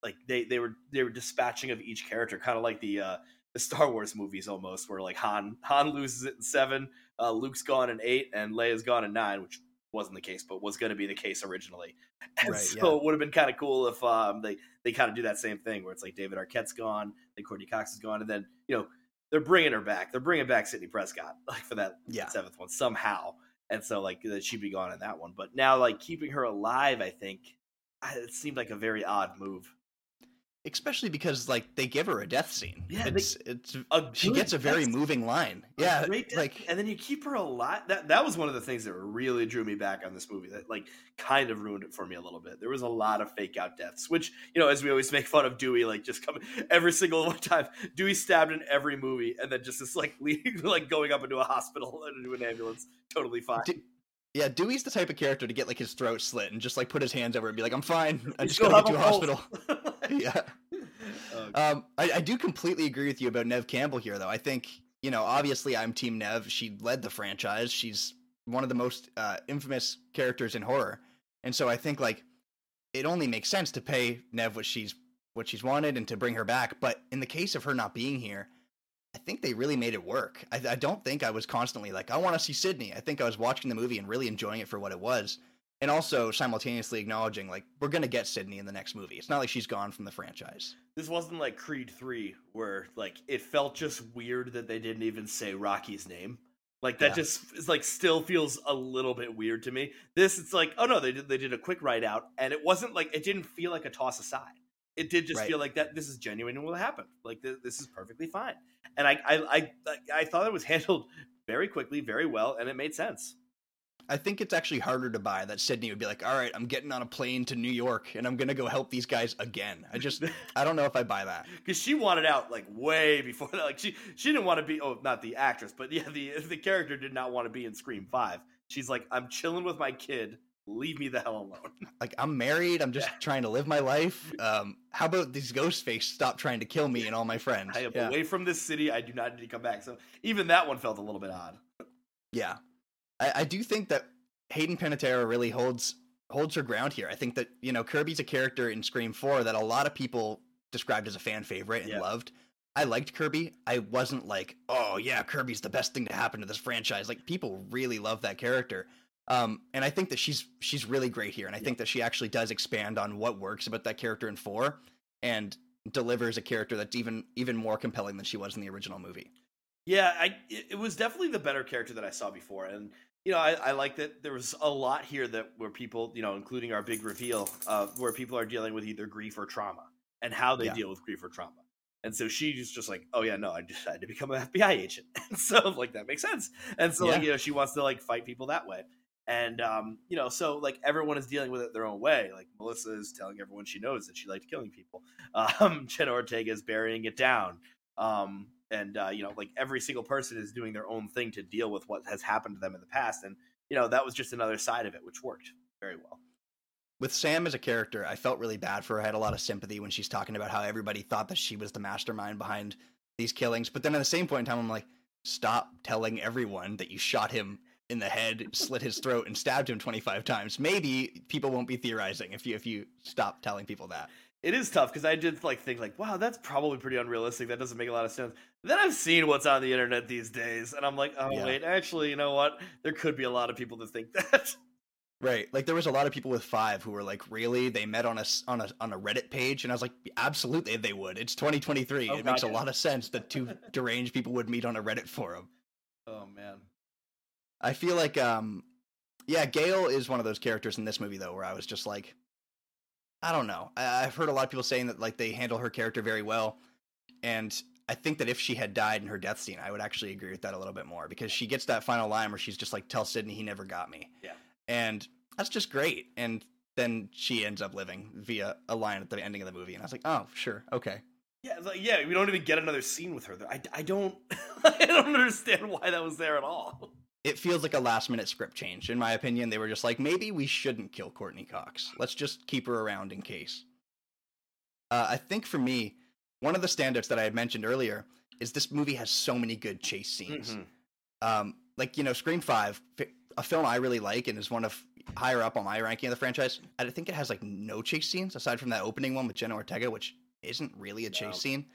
B: like they they were they were dispatching of each character, kind of like the uh, the Star Wars movies almost, where like Han Han loses it in seven, uh, Luke's gone in eight, and Leia's gone in nine, which wasn't the case, but was going to be the case originally. And
C: Right,
B: so
C: yeah.
B: it would have been kind of cool if um, they they kind of do that same thing where it's like David Arquette's gone, then Courteney Cox is gone, and then you know they're bringing her back. They're bringing back Sidney Prescott like for that
C: Yeah.
B: seventh one somehow. and so like that she'd be gone in that one. But now like keeping her alive, I think it seemed like a very odd move.
C: Especially because like they give her a death scene.
B: Yeah, they-
C: it's it's
B: A
C: she gets a very moving line. Yeah, like
B: and then you keep her alive. That that was one of the things that really drew me back on this movie. That like kind of ruined it for me a little bit. There was a lot of fake out deaths, which you know, as we always make fun of Dewey, like just coming every single one time. Dewey stabbed in every movie, and then just this like leading, like going up into a hospital and into an ambulance, totally fine.
C: Yeah, Dewey's the type of character to get like his throat slit and just like put his hands over it and be like, "I'm fine. I just gotta get to a hospital." yeah. Um, I, I do completely agree with you about Neve Campbell here, though. I think you know, obviously, I'm Team Neve. She led the franchise. She's one of the most uh, infamous characters in horror, and so I think like it only makes sense to pay Neve what she's what she's wanted and to bring her back. But in the case of her not being here, I think they really made it work. I, I don't think I was constantly like, I want to see Sidney. I think I was watching the movie and really enjoying it for what it was. And also simultaneously acknowledging, like, we're going to get Sidney in the next movie. It's not like she's gone from the franchise.
B: this wasn't like Creed three, where like it felt just weird that they didn't even say Rocky's name. Like that
C: Yeah.
B: just is like still feels a little bit weird to me. This it's like oh no they did they did a quick write out and it wasn't like it didn't feel like a toss aside. It did just
C: Right.
B: feel like that this is genuine and will happen. Like th- this is perfectly fine. And I I I I thought it was handled very quickly, very well, and it made sense.
C: I think it's actually harder to buy that Sidney would be like, all right, I'm getting on a plane to New York and I'm going to go help these guys again. I just, I don't know if I buy that.
B: because she wanted out like way before that. Like she she didn't want to be oh not the actress, but yeah the the character did not want to be in Scream Five. She's like I'm chilling with my kid. Leave me the hell alone.
C: Like, I'm married. I'm just
B: Yeah.
C: trying to live my life. Um, how about these Ghostface stop trying to kill me and all my friends?
B: I am
C: yeah.
B: away from this city. I do not need to come back. So even that one felt a little bit odd.
C: Yeah, I, I do think that Hayden Panettiere really holds holds her ground here. I think that you know Kirby's a character in Scream Four that a lot of people described as a fan favorite and
B: Yeah.
C: loved. I liked Kirby. I wasn't like, oh yeah, Kirby's the best thing to happen to this franchise. Like people really love that character. Um, and I think that she's she's really great here, and I think that she actually does expand on what works about that character in four, and delivers a character that's even even more compelling than she was in the original movie.
B: Yeah, I it, it was definitely the better character that I saw before, and you know I, I like that there was a lot here that where people you know including our big reveal uh, where people are dealing with either grief or trauma and how they
C: Yeah.
B: deal with grief or trauma. And so she's just like, oh yeah, no, I decided to become an FBI agent, and so like that makes sense. And so like you know she wants to like fight people that way, and um you know so like everyone is dealing with it their own way. Like Melissa is telling everyone she knows that she liked killing people. Um, Jenna Ortega is burying it down. Um, and uh, you know, like every single person is doing their own thing to deal with what has happened to them in the past, and you know that was just another side of it, which worked very well.
C: with Sam as a character, I felt really bad for her. I had a lot of sympathy when she's talking about how everybody thought that she was the mastermind behind these killings. But then at the same point in time, I'm like, stop telling everyone that you shot him in the head, slit his throat, and stabbed him 25 times. Maybe people won't be theorizing if you if you stop telling people that.
B: It is tough because I did like think like, wow, that's probably pretty unrealistic. That doesn't make a lot of sense. Then I've seen what's on the internet these days, and I'm like, oh
C: Yeah.
B: wait, actually, you know what? There could be a lot of people that think that.
C: Right. Like there was a lot of people with five who were like, really? They met on a on a on a Reddit page, and I was like, absolutely, they would. It's 2023.
B: Oh,
C: it makes
B: God,
C: a lot of sense that two deranged people would meet on a Reddit forum.
B: oh man,
C: I feel like, um, yeah, Gale is one of those characters in this movie though, where I was just like, I don't know. I, I've heard a lot of people saying that like they handle her character very well, and I think that if she had died in her death scene, I would actually agree with that a little bit more because she gets that final line where she's just like, "Tell Sidney he never got me,"
B: Yeah.
C: and that's just great. And then she ends up living via a line at the ending of the movie, and I was like, "Oh, sure, okay."
B: yeah, like, yeah. We don't even get another scene with her. I, I don't, I don't understand why that was there at all.
C: It feels like a last minute script change. In my opinion, they were just like, maybe we shouldn't kill Courteney Cox. Let's just keep her around in case. Uh, I think for me, one of the standouts that I had mentioned earlier is this movie has so many good chase scenes.
B: Mhm.
C: Um, like, you know, Scream 5, a film I really like and is one of higher up on my ranking of the franchise. I think it has like no chase scenes aside from that opening one with Jenna Ortega, which isn't really a chase
B: No.
C: scene.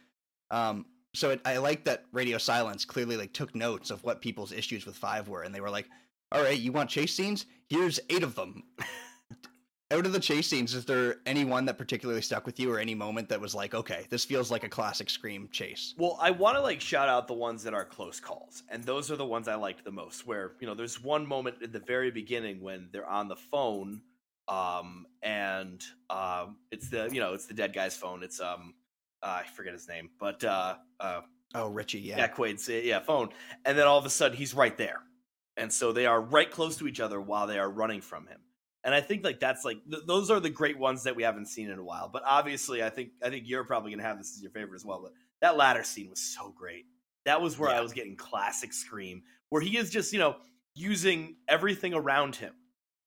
C: Um, so it, I like that Radio Silence clearly like took notes of what people's issues with five were, and they were like, "All right, you want chase scenes? Here's eight of them." out of the chase scenes, is there any one that particularly stuck with you, or any moment that was like, okay, this feels like a classic Scream chase?
B: Well, I want to like shout out the ones that are close calls, and those are the ones I liked the most. Where you know, there's one moment in the very beginning when they're on the phone, um, and um, it's the you know it's the dead guy's phone. It's um, uh, I forget his name, but uh, uh,
C: Oh, Richie, yeah.
B: yeah, Quaid's yeah phone, and then all of a sudden he's right there, and so they are right close to each other while they are running from him. And I think like that's like th- those are the great ones that we haven't seen in a while. But obviously, I think I think you're probably gonna have this as your favorite as well. But that latter scene was so great. That was where
C: Yeah.
B: I was getting classic Scream, where he is just you know using everything around him.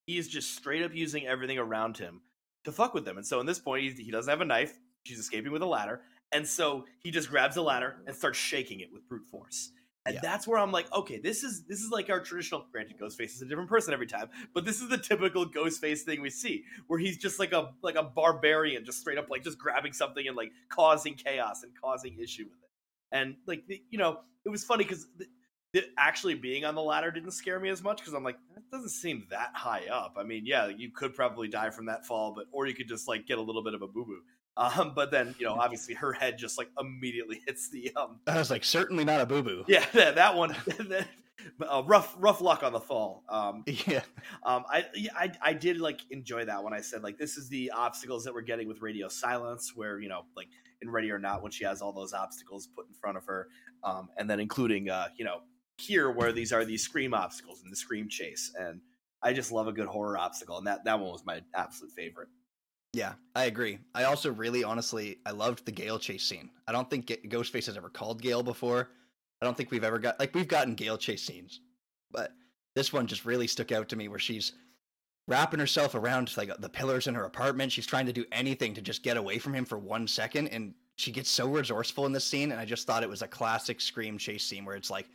B: He is just straight up using everything around him to fuck with them. And so in this point, he, he doesn't have a knife. She's escaping with a ladder, and so he just grabs a ladder and mm. starts shaking it with brute force. And
C: Yeah.
B: that's where I'm like, okay, this is this is like our traditional. Granted, Ghostface is a different person every time, but this is the typical Ghostface thing we see, where he's just like a like a barbarian, just straight up like just grabbing something and like causing chaos and causing issue with it. And like the, you know, it was funny because the, the, actually being on the ladder didn't scare me as much because I'm like, that doesn't seem that high up. I mean, yeah, you could probably die from that fall, but or you could just like get a little bit of a boo boo. Um, but then you know, obviously her head just like immediately hits the um
C: I was like, certainly not a boo boo.
B: yeah, that, that one. uh, rough, rough luck on the fall. Um,
C: Yeah.
B: um, I, I, I did like enjoy that when I said like this is the obstacles that we're getting with Radio Silence, where you know, like in Ready or Not, when she has all those obstacles put in front of her, um, and then including, uh, you know, here where these are these scream obstacles and the scream chase, and I just love a good horror obstacle, and that that one was my absolute favorite.
C: Yeah, I agree. I also really, honestly, I loved the Gale chase scene. I don't think Ghostface has ever called Gale before. I don't think we've ever got like we've gotten Gale chase scenes, but this one just really stuck out to me where she's wrapping herself around like the pillars in her apartment. She's trying to do anything to just get away from him for one second, and she gets so resourceful in this scene. And I just thought it was a classic Scream chase scene where it's like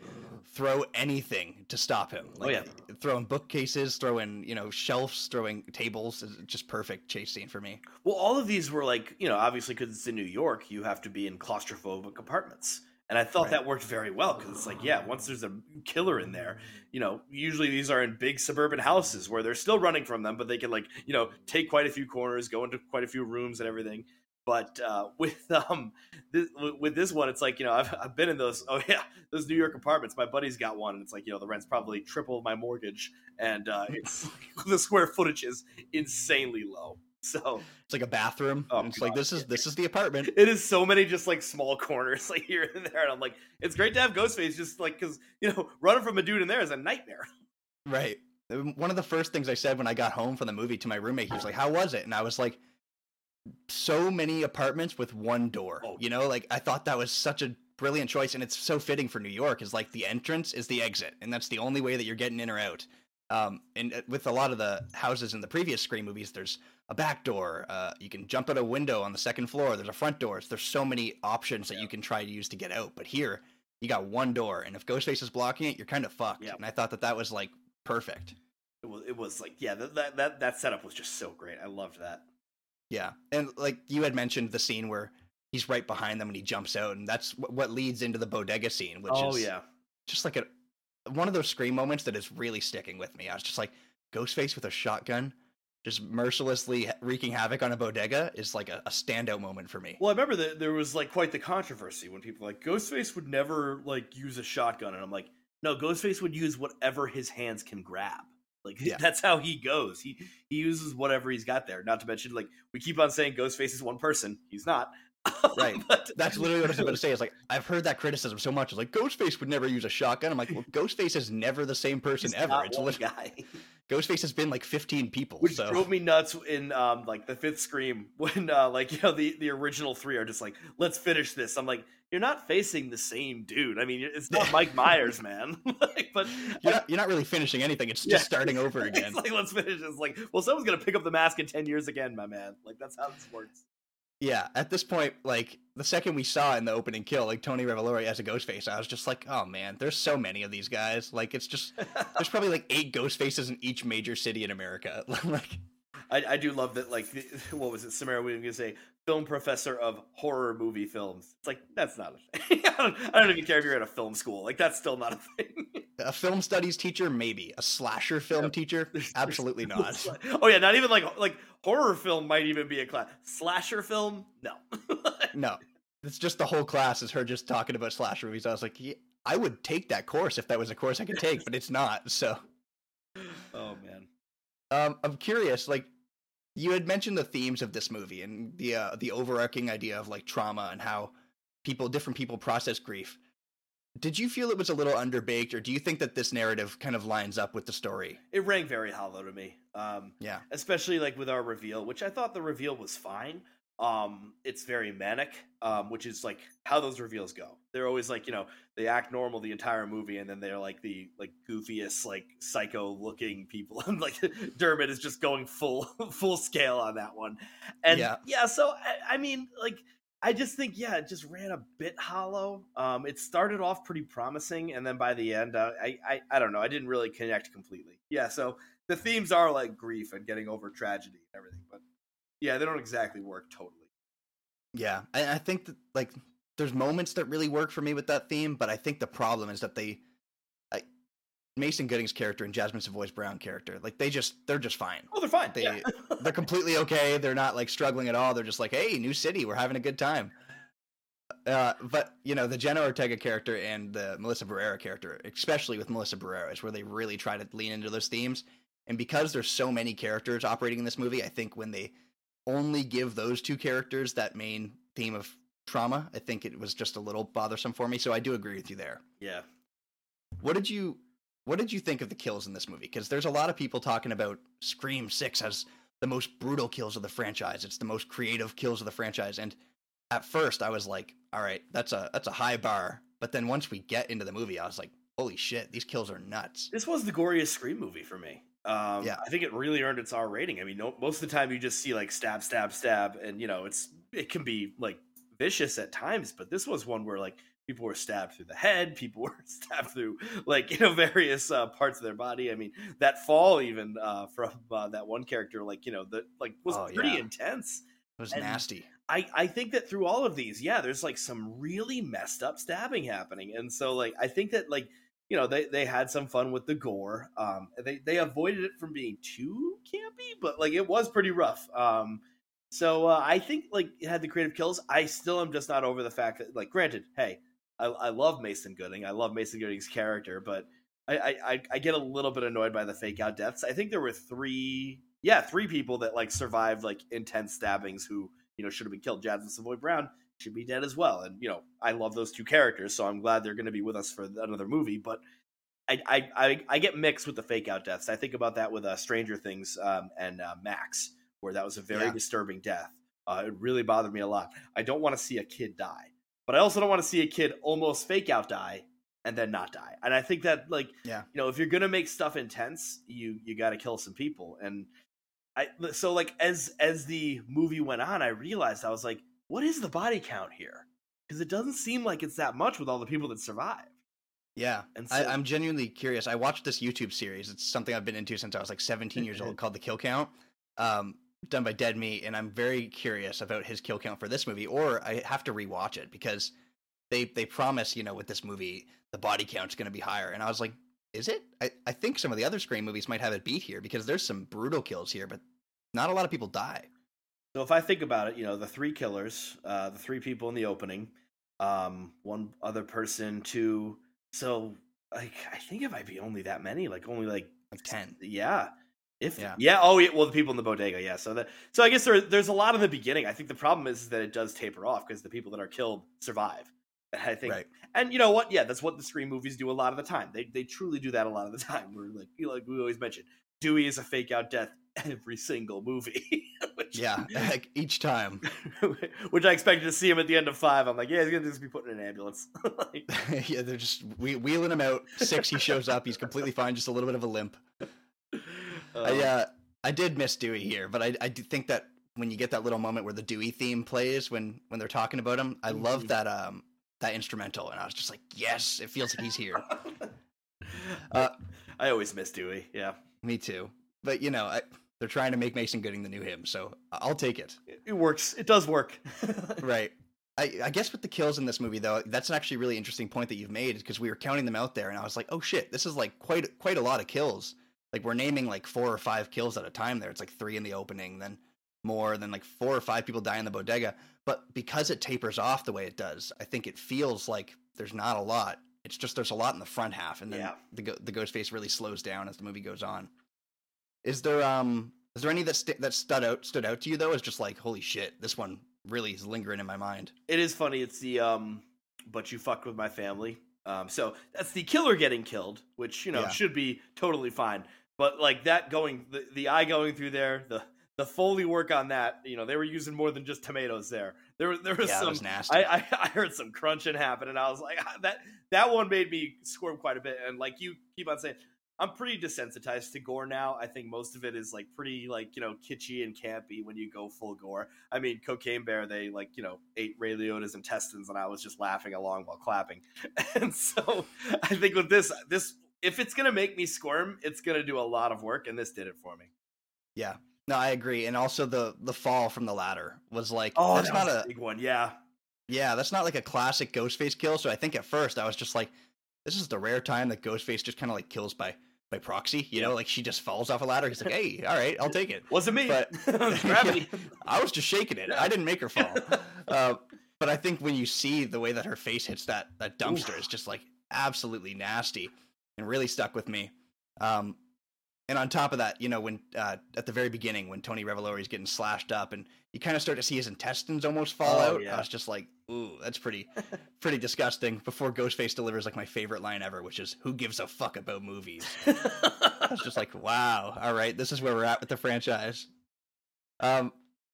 C: throw anything to stop him.
B: Oh,
C: Like,
B: yeah.
C: throwing bookcases, throwing you know shelves, throwing tables. Is just perfect chase scene for me.
B: Well, all of these were like, you know, obviously because it's in New York, you have to be in claustrophobic apartments. And I thought
C: Right.
B: that worked very well because it's like, yeah, once there's a killer in there, you know, usually these are in big suburban houses where they're still running from them, but they can like, you know, take quite a few corners, go into quite a few rooms and everything. But uh, with um this, with this one, it's like you know I've, I've been in those oh yeah those New York apartments. My buddy's got one, and it's like you know the rent's probably triple my mortgage, and uh, it's the square footage is insanely low. So
C: It's like a bathroom.
B: Oh,
C: it's like this is this is the apartment.
B: it is so many just like small corners like here and there, and I'm like, it's great to have Ghostface just like because you know running from a dude in there is a nightmare.
C: Right. Um, One of the first things I said when I got home from the movie to my roommate, he was like, "How was it?" And I was like, "So many apartments with one door."
B: Oh.
C: You know, like I thought that was such a brilliant choice, and it's so fitting for New York. Is like the entrance is the exit, and that's the only way that you're getting in or out. Um, and uh, with a lot of the houses in the previous Scream movies, there's a back door. Uh, you can jump out a window on the second floor. There's a front door. There's so many options that you can try to use to get out. But here, you got one door, and if Ghostface is blocking it, you're kind of fucked.
B: Yep.
C: And I thought that that was like perfect.
B: It was it was like yeah that that that, that setup was just so great. I loved that.
C: Yeah, and like you had mentioned the scene where he's right behind them and he jumps out, and that's what leads into the bodega scene, which
B: oh
C: is
B: yeah,
C: just like a one of those scream moments that is really sticking with me. I was just like, Ghostface with a shotgun, just mercilessly wreaking havoc on a bodega is like a, a standout moment for me.
B: Well, I remember that there was like quite the controversy when people were like Ghostface would never like use a shotgun, and I'm like, no, Ghostface would use whatever his hands can grab. Like
C: Yeah.
B: that's how he goes. He he uses whatever he's got there. Not to mention, like we keep on saying Ghostface is one person. He's not.
C: Right.
B: but,
C: That's literally what I was about to say. Is like I've heard that criticism so much. It's like Ghostface would never use a shotgun. I'm like, well, Ghostface is never the same person ever. It's
B: one guy.
C: Ghostface has been like 15 people.
B: Which
C: so
B: drove me nuts in um like the fifth scream when uh like you know the the original three are just like let's finish this. I'm like you're not facing the same dude. I mean it's not Mike Myers, man. like, but
C: you're not, you're not really finishing anything. It's
B: Yeah.
C: just starting over again.
B: it's like let's finish. It's like well someone's gonna pick up the mask in ten years again, my man. Like that's how this works.
C: Yeah, at this point, like the second we saw in the opening kill, like Tony Revolori as a Ghostface, I was just like, oh man, there's so many of these guys. Like it's just there's probably like eight Ghostfaces in each major city in America. like
B: I, I do love that. Like, what was it? Samara Williams gonna say, film professor of horror movie films. It's like that's not a thing. I, don't, I don't even care if you're at a film school. Like, that's still not a thing.
C: A film studies teacher, maybe. A slasher film teacher, absolutely not.
B: oh yeah, not even like like horror film might even be a class. Slasher film, no.
C: no, it's just the whole class is her just talking about slasher movies. I was like, yeah, I would take that course if that was a course I could take, but it's not. So,
B: oh man.
C: Um, I'm curious, like you had mentioned the themes of this movie and the uh, the overarching idea of like trauma and how people different people process grief. Did you feel it was a little underbaked, or do you think that this narrative kind of lines up with the story?
B: It rang very hollow to me. Um,
C: yeah,
B: especially like with our reveal, which I thought the reveal was fine. Um, it's very manic, um, which is like how those reveals go. They're always like you know they act normal the entire movie, and then they're like the like goofiest like psycho looking people, and like Dermot is just going full full scale on that one. And yeah, yeah so I, I mean like I just think, yeah, it just ran a bit hollow. Um, it started off pretty promising, and then by the end, uh, I, I, I don't know, I didn't really connect completely. Yeah, so the themes are like grief and getting over tragedy and everything, but yeah, they don't exactly work totally.
C: Yeah, I, I think that like there's moments that really work for me with that theme, but I think the problem is that they, I, Mason Gooding's character and Jasmine Savoy's Brown character, like they just they're just fine.
B: Oh, they're fine.
C: They
B: yeah.
C: they're completely okay. They're not like struggling at all. They're just like, hey, new city, we're having a good time. Uh, but you know the Jenna Ortega character and the Melissa Barrera character, especially with Melissa Barrera, is where they really try to lean into those themes. And because there's so many characters operating in this movie, I think when they only give those two characters that main theme of trauma, I think it was just a little bothersome for me. So I do agree with you there.
B: Yeah.
C: What did you what did you think of the kills in this movie? Because there's a lot of people talking about Scream Six as the most brutal kills of the franchise. It's the most creative kills of the franchise. And at first I was like, all right, that's a that's a high bar. But then once we get into the movie, I was like, holy shit, these kills are nuts.
B: This was the goriest Scream movie for me. Um, yeah, I think it really earned its R rating. I mean, no, most of the time you just see like stab, stab, stab, and you know it's it can be like vicious at times, but this was one where like people were stabbed through the head, people were stabbed through like you know various uh, parts of their body. I mean, that fall even uh, from uh, that one character, like you know, that like was oh, pretty yeah. intense.
C: It was and nasty.
B: I I think that through all of these, yeah, there's like some really messed up stabbing happening, and so like I think that like you know they they had some fun with the gore. Um, they they avoided it from being too campy, but like it was pretty rough. Um, so uh, I think like it had the creative kills. I still am just not over the fact that like granted, hey, I, I love Mason Gooding. I love Mason Gooding's character, but I, I I get a little bit annoyed by the fake out deaths. I think there were three, yeah, three people that like survived like intense stabbings who you know should have been killed. Jasmine Savoy Brown should be dead as well. And you know, I love those two characters, so I'm glad they're going to be with us for another movie. But I, I, I, I get mixed with the fake out deaths. I think about that with uh, Stranger Things um, and uh, Max, where that was a very yeah. disturbing death. Uh, it really bothered me a lot. I don't want to see a kid die, but I also don't want to see a kid almost fake out die and then not die. And I think that like yeah, you know, if you're gonna make stuff intense, you you got to kill some people. And I so like as as the movie went on, I realized I was like, what is the body count here? Because it doesn't seem like it's that much with all the people that survive.
C: Yeah, and so, I, am genuinely curious. I watched this YouTube series. It's something I've been into since I was like 17 years old, called The Kill Count, um, done by Dead Meat, and I'm very curious about his kill count for this movie. Or I have to rewatch it because they they promise, you know, with this movie, the body count's going to be higher. And I was like, is it? I, I think some of the other Scream movies might have it beat here because there's some brutal kills here, but not a lot of people die.
B: So if I think about it, you know, the three killers, uh, the three people in the opening, um, one other person, two. So like I think it might be only that many, like only like
C: like ten.
B: Yeah. If yeah. yeah, oh yeah, well the people in the bodega, yeah. So that so I guess there there's a lot in the beginning. I think the problem is, is that it does taper off because the people that are killed survive. I think, right. and you know what? Yeah, that's what the Scream movies do a lot of the time. They they truly do that a lot of the time. We're like, like we always mention, Dewey is a fake out death every single movie.
C: which, yeah, like each time.
B: which I expected to see him at the end of five. I'm like, yeah, he's gonna just be put in an ambulance.
C: like, yeah, they're just wheeling him out. Six, he shows up. He's completely fine, just a little bit of a limp. Um, I, uh, I did miss Dewey here, but I I do think that when you get that little moment where the Dewey theme plays when when they're talking about him, I love mm-hmm. that um that instrumental, and I was just like, yes, it feels like he's here.
B: uh, I always miss Dewey. Yeah,
C: me too. But you know, I They're trying to make Mason Gooding the new him, so I'll take it.
B: It, works. It does work.
C: right. I, I guess with the kills in this movie though, that's an actually really interesting point that you've made because we were counting them out there, and I was like, oh shit, this is like quite quite a lot of kills. Like we're naming like four or five kills at a time there. It's like three in the opening, then more, then like four or five people die in the bodega. But because it tapers off the way it does, I think it feels like there's not a lot. It's just there's a lot in the front half, and then
B: Yeah.
C: the the Ghostface really slows down as the movie goes on. Is there um is there any that st- that stood out stood out to you though? As just like holy shit, this one really is lingering in my mind.
B: it is funny. It's the um, but you fucked with my family. Um, so that's the killer getting killed, which you know
C: Yeah.
B: should be totally fine. But like that going, the, the eye going through there, the the foley work on that, you know, they were using more than just tomatoes there. There was there was
C: yeah,
B: some
C: was nasty.
B: I, I I heard some crunching happen, and I was like, "Ah, that that one made me squirm quite a bit. And like you keep on saying, I'm pretty desensitized to gore now. I think most of it is like pretty like you know kitschy and campy when you go full gore. I mean, Cocaine Bear, they like you know ate Ray Liotta's intestines, and I was just laughing along while clapping. And so I think with this, this if it's gonna make me squirm, it's gonna do a lot of work, and this did it for me.
C: yeah. No, I agree. And also the the fall from the ladder was like
B: Oh,
C: that's
B: that
C: not a
B: a big one, yeah.
C: yeah, that's not like a classic Ghostface kill. So I think at first I was just like, this is the rare time that Ghostface just kind of like kills by by proxy. You know, like she just falls off a ladder. He's like, hey, all right, I'll take it.
B: Wasn't me,
C: But-
B: gravity.
C: I was just shaking it. I didn't make her fall. Uh, but I think when you see the way that her face hits that that dumpster, it's just like absolutely nasty and really stuck with me. Um, and on top of that, you know, when uh, at the very beginning, when Tony Revolori is getting slashed up, and you kind of start to see his intestines almost fall
B: Oh,
C: out,
B: yeah.
C: I was just like, "Ooh, that's pretty, pretty disgusting." Before Ghostface delivers like my favorite line ever, which is, "Who gives a fuck about movies?" I was just like, wow, all right, this is where we're at with the franchise. Um,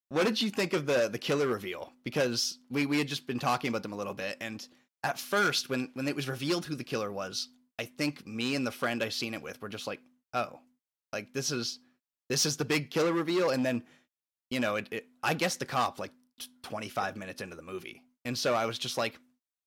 C: what did you think of the the killer reveal? Because we we had just been talking about them a little bit, and at first, when when it was revealed who the killer was, I think me and the friend I seen it with were just like, oh, like this is this is the big killer reveal, and then you know, it, it I guess the cop like twenty five minutes into the movie, and so I was just like,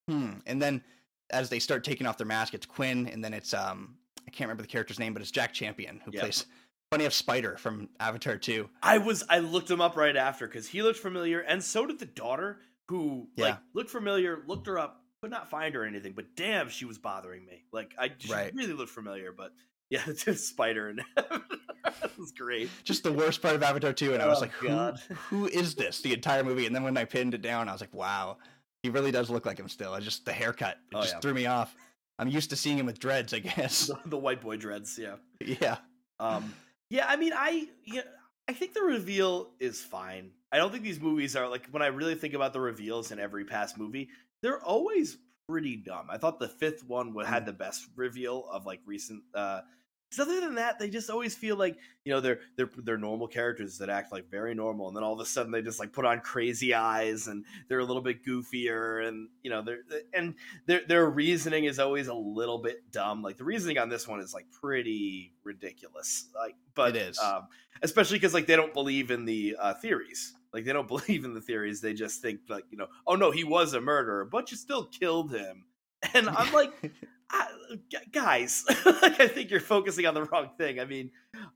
C: hmm, and then as they start taking off their mask, it's Quinn, and then it's um I can't remember the character's name, but it's Jack Champion who
B: Yeah.
C: plays Funny of Spider from Avatar 2.
B: I was I looked him up right after because he looked familiar, and so did the daughter, who like
C: Yeah.
B: looked familiar, looked her up, could not find her or anything, but damn, she was bothering me. Like I she
C: Right.
B: really looked familiar, but yeah, it's just Spider and that was great.
C: Just the worst part of Avatar 2, and I was
B: Oh,
C: like, who,
B: God.
C: who is this? The entire movie. And then when I pinned it down, I was like, wow, he really does look like him still. I just the haircut, it
B: Oh,
C: just
B: yeah.
C: threw me off. I'm used to seeing him with dreads, I guess.
B: The, the white boy dreads, yeah.
C: yeah.
B: Um, yeah, I mean, I yeah, I think the reveal is fine. I don't think these movies are like when I really think about the reveals in every past movie, they're always pretty dumb. I thought the fifth one would
C: Mm.
B: had the best reveal of like recent. uh 'cause other than that, they just always feel like you know they're they're they're normal characters that act like very normal, and then all of a sudden they just like put on crazy eyes and they're a little bit goofier, and you know they're and their their reasoning is always a little bit dumb. Like the reasoning on this one is like pretty ridiculous. Like, but
C: It is.
B: um, especially because like they don't believe in the uh, theories. Like they don't believe in the theories. They just think like you know, oh no, he was a murderer, but you still killed him. And I'm like, I, guys, like I think you're focusing on the wrong thing. I mean,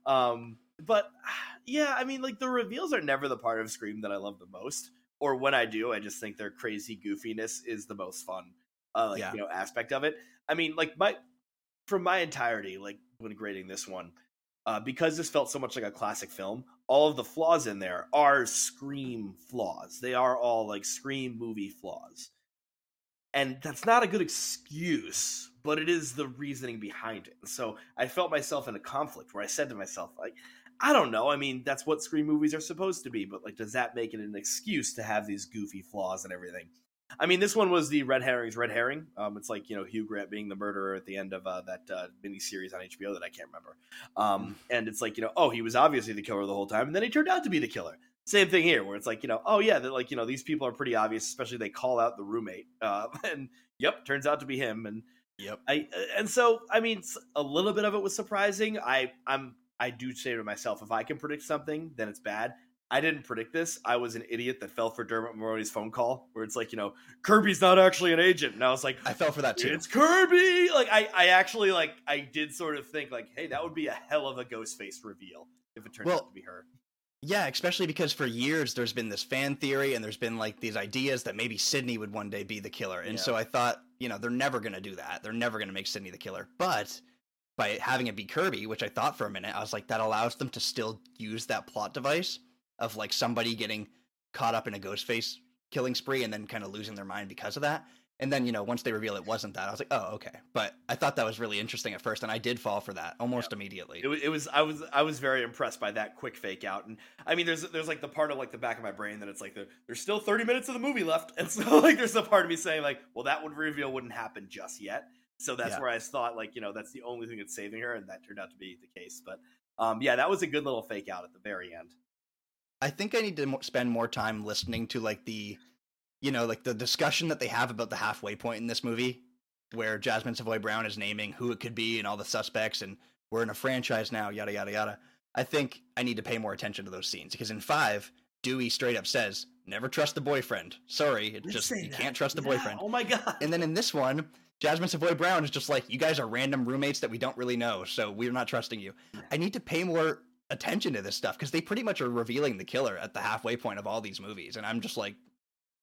B: um, but yeah, I mean, like the reveals are never the part of Scream that I love the most. Or when I do, I just think their crazy goofiness is the most fun, uh, like
C: Yeah.
B: you know, aspect of it. I mean, like my from my entirety, like when grading this one, uh, because this felt so much like a classic film, all of the flaws in there are Scream flaws. They are all like Scream movie flaws. And that's not a good excuse, but it is the reasoning behind it. So I felt myself in a conflict where I said to myself, like, I don't know. I mean, that's what Scream movies are supposed to be, but like, does that make it an excuse to have these goofy flaws and everything? I mean, this one was the red herring's red herring. Um, it's like you know Hugh Grant being the murderer at the end of uh, that uh, mini series on HBO that I can't remember. Um, and it's like you know, oh, he was obviously the killer the whole time, and then he turned out to be the killer. Same thing here, where it's like you know, oh yeah, that like you know these people are pretty obvious, especially they call out the roommate, uh, and yep, turns out to be him, and
C: Yep.
B: I and so I mean a little bit of it was surprising. I I'm I do say to myself, if I can predict something, then it's bad. I didn't predict this. I was an idiot that fell for Dermot Mulroney's phone call, where it's like, you know, Kirby's not actually an agent, and I was like,
C: I fell for that too.
B: it's Kirby. Like I, I actually like I did sort of think like, hey, that would be a hell of a Ghostface reveal. if it turns
C: Well,
B: out to be her.
C: Yeah, especially because for years there's been this fan theory and there's been like these ideas that maybe Sidney would one day be the killer. And
B: Yeah.
C: so I thought, you know, they're never going to do that. They're never going to make Sidney the killer. But by having it be Kirby, which I thought for a minute, I was like, that allows them to still use that plot device of like somebody getting caught up in a Ghostface killing spree and then kind of losing their mind because of that. And then, you know, once they reveal it wasn't that, I was like, oh, okay. But I thought that was really interesting at first, and I did fall for that almost immediately.
B: It was, it was I was I was very impressed by that quick fake out, and I mean, there's there's like the part of like the back of my brain that it's like there, there's still 30 minutes of the movie left, and so like there's a part of me saying like, well, that would reveal wouldn't happen just yet. So that's
C: Yeah.
B: where I thought like you know that's the only thing that's saving her, and that turned out to be the case. But um, yeah, that was a good little fake out at the very end.
C: I think I need to spend more time listening to like the, you know, like the discussion that they have about the halfway point in this movie, where Jasmine Savoy Brown is naming who it could be and all the suspects, and we're in a franchise now, yada yada yada. I think I need to pay more attention to those scenes because in five, Dewey straight up says, "Never trust the boyfriend." Sorry, it's just you
B: that.
C: can't trust the
B: Yeah,
C: boyfriend.
B: Oh my god!
C: And then in this one, Jasmine Savoy Brown is just like, you guys are random roommates that we don't really know, so we're not trusting you.
B: Yeah.
C: I need to pay more attention to this stuff because they pretty much are revealing the killer at the halfway point of all these movies, and I'm just like,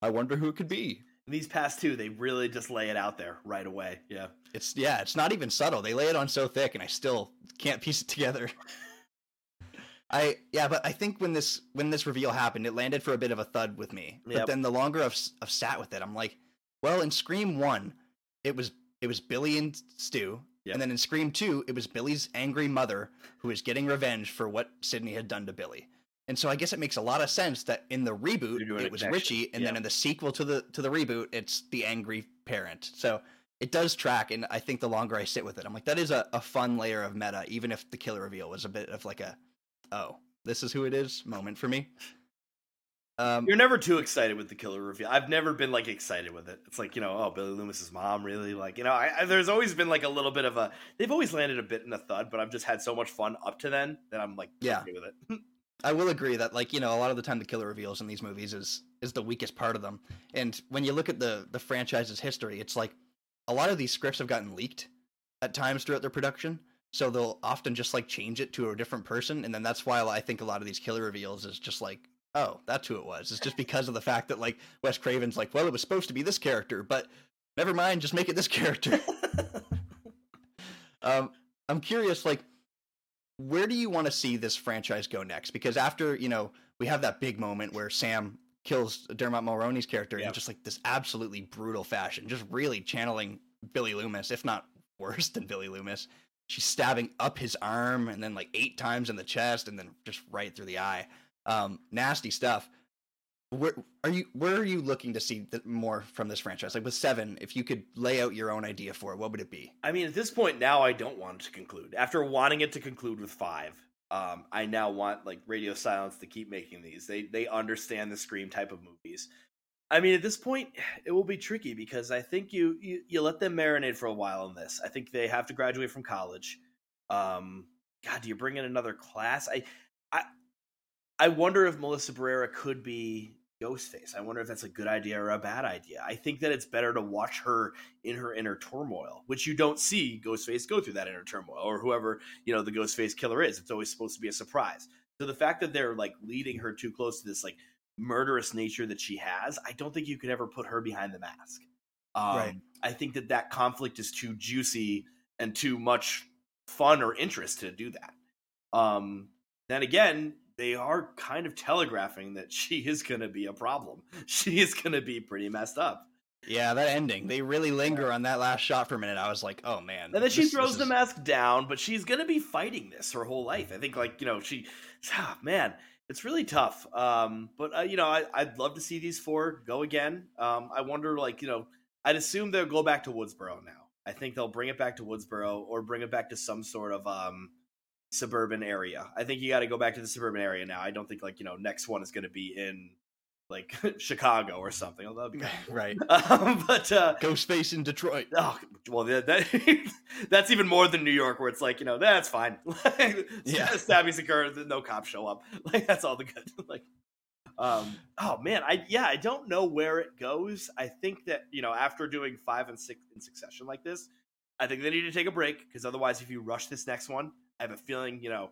C: I wonder who it could be.
B: These past two, they really just lay it out there right away. Yeah.
C: It's yeah, it's not even subtle. They lay it on so thick, and I still can't piece it together. I yeah, but I think when this when this reveal happened, it landed for a bit of a thud with me. But
B: Yep.
C: then the longer I've, I've sat with it, I'm like, well, in Scream one, it was it was Billy and Stu,
B: Yep.
C: and then in Scream two, it was Billy's angry mother who is getting revenge for what Sidney had done to Billy. And so I guess it makes a lot of sense that in the reboot it was. Richie, and then in the sequel to the to the reboot, it's the angry parent. So it does track, and I think the longer I sit with it, I'm like, that is a, a fun layer of meta, even if the killer reveal was a bit of like a, oh, this is who it is moment for me. Um,
B: You're never too excited with the killer reveal. I've never been like excited with it. It's like you know, oh, Billy Loomis's mom, really? Like you know, I, I, there's always been like a little bit of a. They've always landed a bit in a thud, but I've just had so much fun up to then that I'm like
C: Yeah.
B: okay with it.
C: I will agree that like you know a lot of the time the killer reveals in these movies is is the weakest part of them. And when you look at the the franchise's history, it's like a lot of these scripts have gotten leaked at times throughout their production. So they'll often just like change it to a different person, and then that's why I think a lot of these killer reveals is just like, oh, that's who it was. It's just because of the fact that like Wes Craven's like, well, it was supposed to be this character, but never mind, just make it this character. Um, I'm curious, like, where do you want to see this franchise go next? Because after you know we have that big moment where Sam kills Dermot Mulroney's character in just like this absolutely brutal fashion, just really channeling Billy Loomis, if not worse than Billy Loomis. She's stabbing up his arm and then like eight times in the chest and then just right through the eye. Um, nasty stuff. Where are you? Where are you looking to see more from this franchise? Like with Seven, if you could lay out your own idea for it, what would it be?
B: I mean, at this point now, I don't want it to conclude. After wanting it to conclude with five, um, I now want like Radio Silence to keep making these. They they understand the Scream type of movies. I mean, at this point, it will be tricky because I think you you, you let them marinate for a while on this. I think they have to graduate from college. Um, God, do you bring in another class? I I I wonder if Melissa Barrera could be Ghostface. I wonder if that's a good idea or a bad idea. I think that it's better to watch her in her inner turmoil, which you don't see Ghostface go through that inner turmoil, or whoever you know the Ghostface killer is. It's always supposed to be a surprise. So the fact that they're like leading her too close to this like murderous nature that she has, I don't think you could ever put her behind the mask. Um,
C: Right.
B: I think that that conflict is too juicy and too much fun or interest to do that. Um, then again, they are kind of telegraphing that she is going to be a problem. She is going to be pretty messed up.
C: Yeah, that ending. They really linger on that last shot for a minute. I was like, oh man.
B: And then she
C: this-
B: throws
C: this
B: the
C: is-
B: mask down, but she's gonna be fighting this her whole life. I think, like you know, she, ah, man, it's really tough. Um, but uh, you know, I, I'd love to see these four go again. Um, I wonder, like you know, I'd assume they'll go back to Woodsboro now. I think they'll bring it back to Woodsboro or bring it back to some sort of um suburban area. I think you got to go back to the suburban area now. I don't think like you know next one is going to be in like Chicago or something. Although that'd be
C: right.
B: um, but uh,
C: Ghostface in Detroit.
B: Oh well, that, that that's even more than New York, where it's like you know that's fine. Like,
C: Yeah.
B: stabbings occur, no cops show up. Like that's all the good. like, um, oh man, I yeah, I don't know where it goes. I think that you know after doing five and six in succession like this, I think they need to take a break because otherwise, if you rush this next one, I have a feeling you know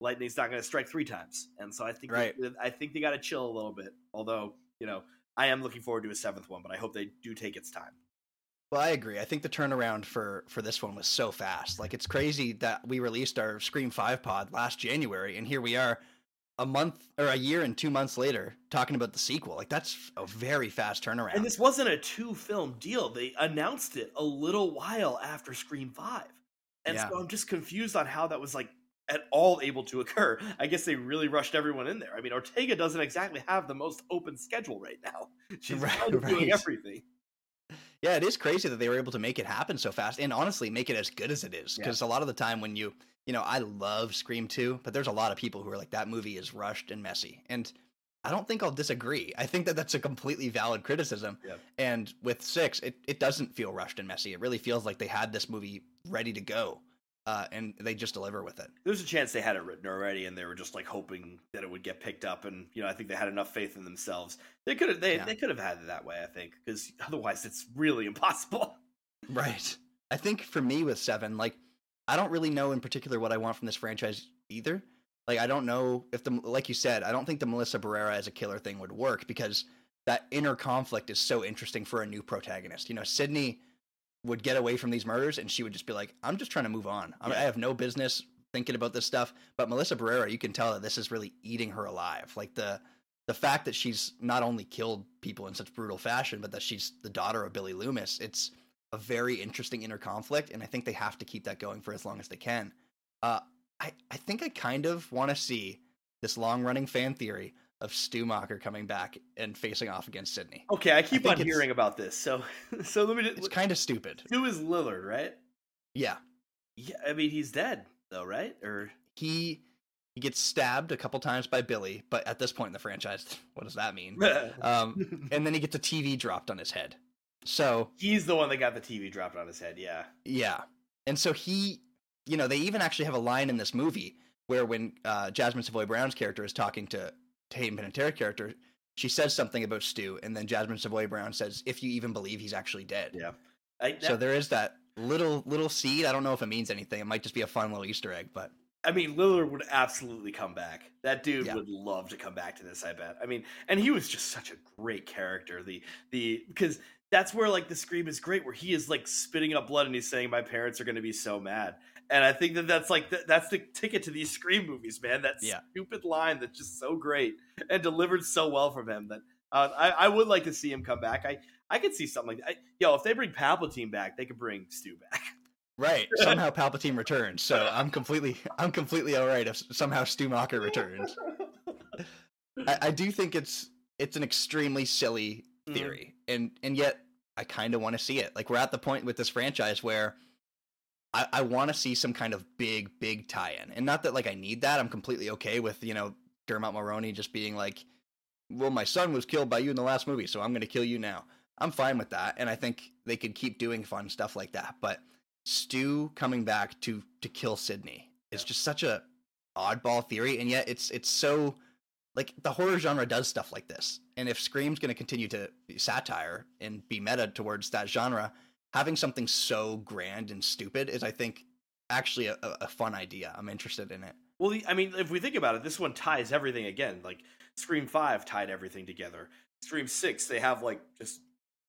B: lightning's not going to strike three times, and so I think
C: Right.
B: they, I think they got to chill a little bit. Although you know, I am looking forward to a seventh one, but I hope they do take its time.
C: Well, I agree. I think the turnaround for for this one was so fast. Like it's crazy that we released our Scream 5 pod last January and here we are a month or a year and 2 months later talking about the sequel. Like that's a very fast turnaround.
B: And this wasn't a two film deal. They announced it a little while after Scream 5. And
C: Yeah.
B: so I'm just confused on how that was like at all able to occur. I guess they really rushed everyone in there. I mean, Ortega doesn't exactly have the most open schedule right now. She's
C: Right,
B: doing
C: right.
B: everything.
C: Yeah, it is crazy that they were able to make it happen so fast and honestly make it as good as it is.
B: Yeah.
C: Because a lot of the time when you, you know, I love Scream 2, but there's a lot of people who are like, that movie is rushed and messy. And I don't think I'll disagree. I think that that's a completely valid criticism.
B: Yeah.
C: And with 6, it, it doesn't feel rushed and messy. It really feels like they had this movie ready to go. Uh, and they just deliver with it.
B: There's a chance they had it written already, and they were just like hoping that it would get picked up. And you know, I think they had enough faith in themselves. They could have they,
C: Yeah.
B: they could have had it that way. I think because otherwise, it's really impossible.
C: Right. I think for me with seven, like I don't really know in particular what I want from this franchise either. Like I don't know if the like you said, I don't think the Melissa Barrera as a killer thing would work because that inner conflict is so interesting for a new protagonist. You know, Sidney would get away from these murders and she would just be like, "I'm just trying to move on. I, I have no business thinking about this stuff." But Melissa Barrera, you can tell that this is really eating her alive. Like the the fact that she's not only killed people in such brutal fashion, but that she's the daughter of Billy Loomis. It's a very interesting inner conflict, and I think they have to keep that going for as long as they can. Uh, I I think I kind of want to see this long running fan theory of Stu Macher coming back and facing off against Sidney.
B: Okay, I keep
C: think
B: on hearing about this. So, so let me. Just It's
C: kind of stupid.
B: who is Lillard, right?
C: Yeah,
B: Yeah, I mean he's dead though, right? Or
C: he he gets stabbed a couple times by Billy, but at this point in the franchise, what does that mean? Um, and then he gets a TV dropped on his head. So
B: he's the one that got the TV dropped on his head. Yeah.
C: Yeah. And so he, you know, they even actually have a line in this movie where when uh, Jasmine Savoy Brown's character is talking to, to Hayden Panettiere's character, she says something about Stu, and then Jasmine Savoy Brown says, "If you even believe he's actually dead."
B: Yeah. I,
C: So there is that little little seed. I don't know if it means anything. It might just be a fun little Easter egg, but
B: I mean, Lillard would absolutely come back. That dude
C: Yeah.
B: would love to come back to this. I bet. I mean, and he was just such a great character. The the because that's where like the scream is great, where he is like spitting up blood and he's saying, "My parents are going to be so mad." And I think that that's like the, that's the ticket to these scream movies, man. That
C: Yeah.
B: stupid line that's just so great and delivered so well from him that uh, I I would like to see him come back. I I could see something like that. I, yo, if they bring Palpatine back, they could bring Stu back.
C: right somehow Palpatine returns. So I'm completely I'm completely all right if somehow Stu Macher returns. I, I do think it's it's an extremely silly
B: Mhm.
C: theory, and and yet I kind of want to see it. Like we're at the point with this franchise where I, I want to see some kind of big big tie-in, and not that like I need that. I'm completely okay with you know Dermot Mulroney just being like, "Well, my son was killed by you in the last movie, so I'm going to kill you now." I'm fine with that, and I think they could keep doing fun stuff like that. But Stu coming back to to kill Sidney is
B: Yeah.
C: just such a oddball theory, and yet it's it's so like the horror genre does stuff like this. And if Scream's going to continue to be satire and be meta towards that genre, having something so grand and stupid is, I think, actually a, a fun idea. I'm interested in it.
B: Well, I mean, if we think about it, this one ties everything again. Like Scream Five tied everything together. Scream Six, they have like just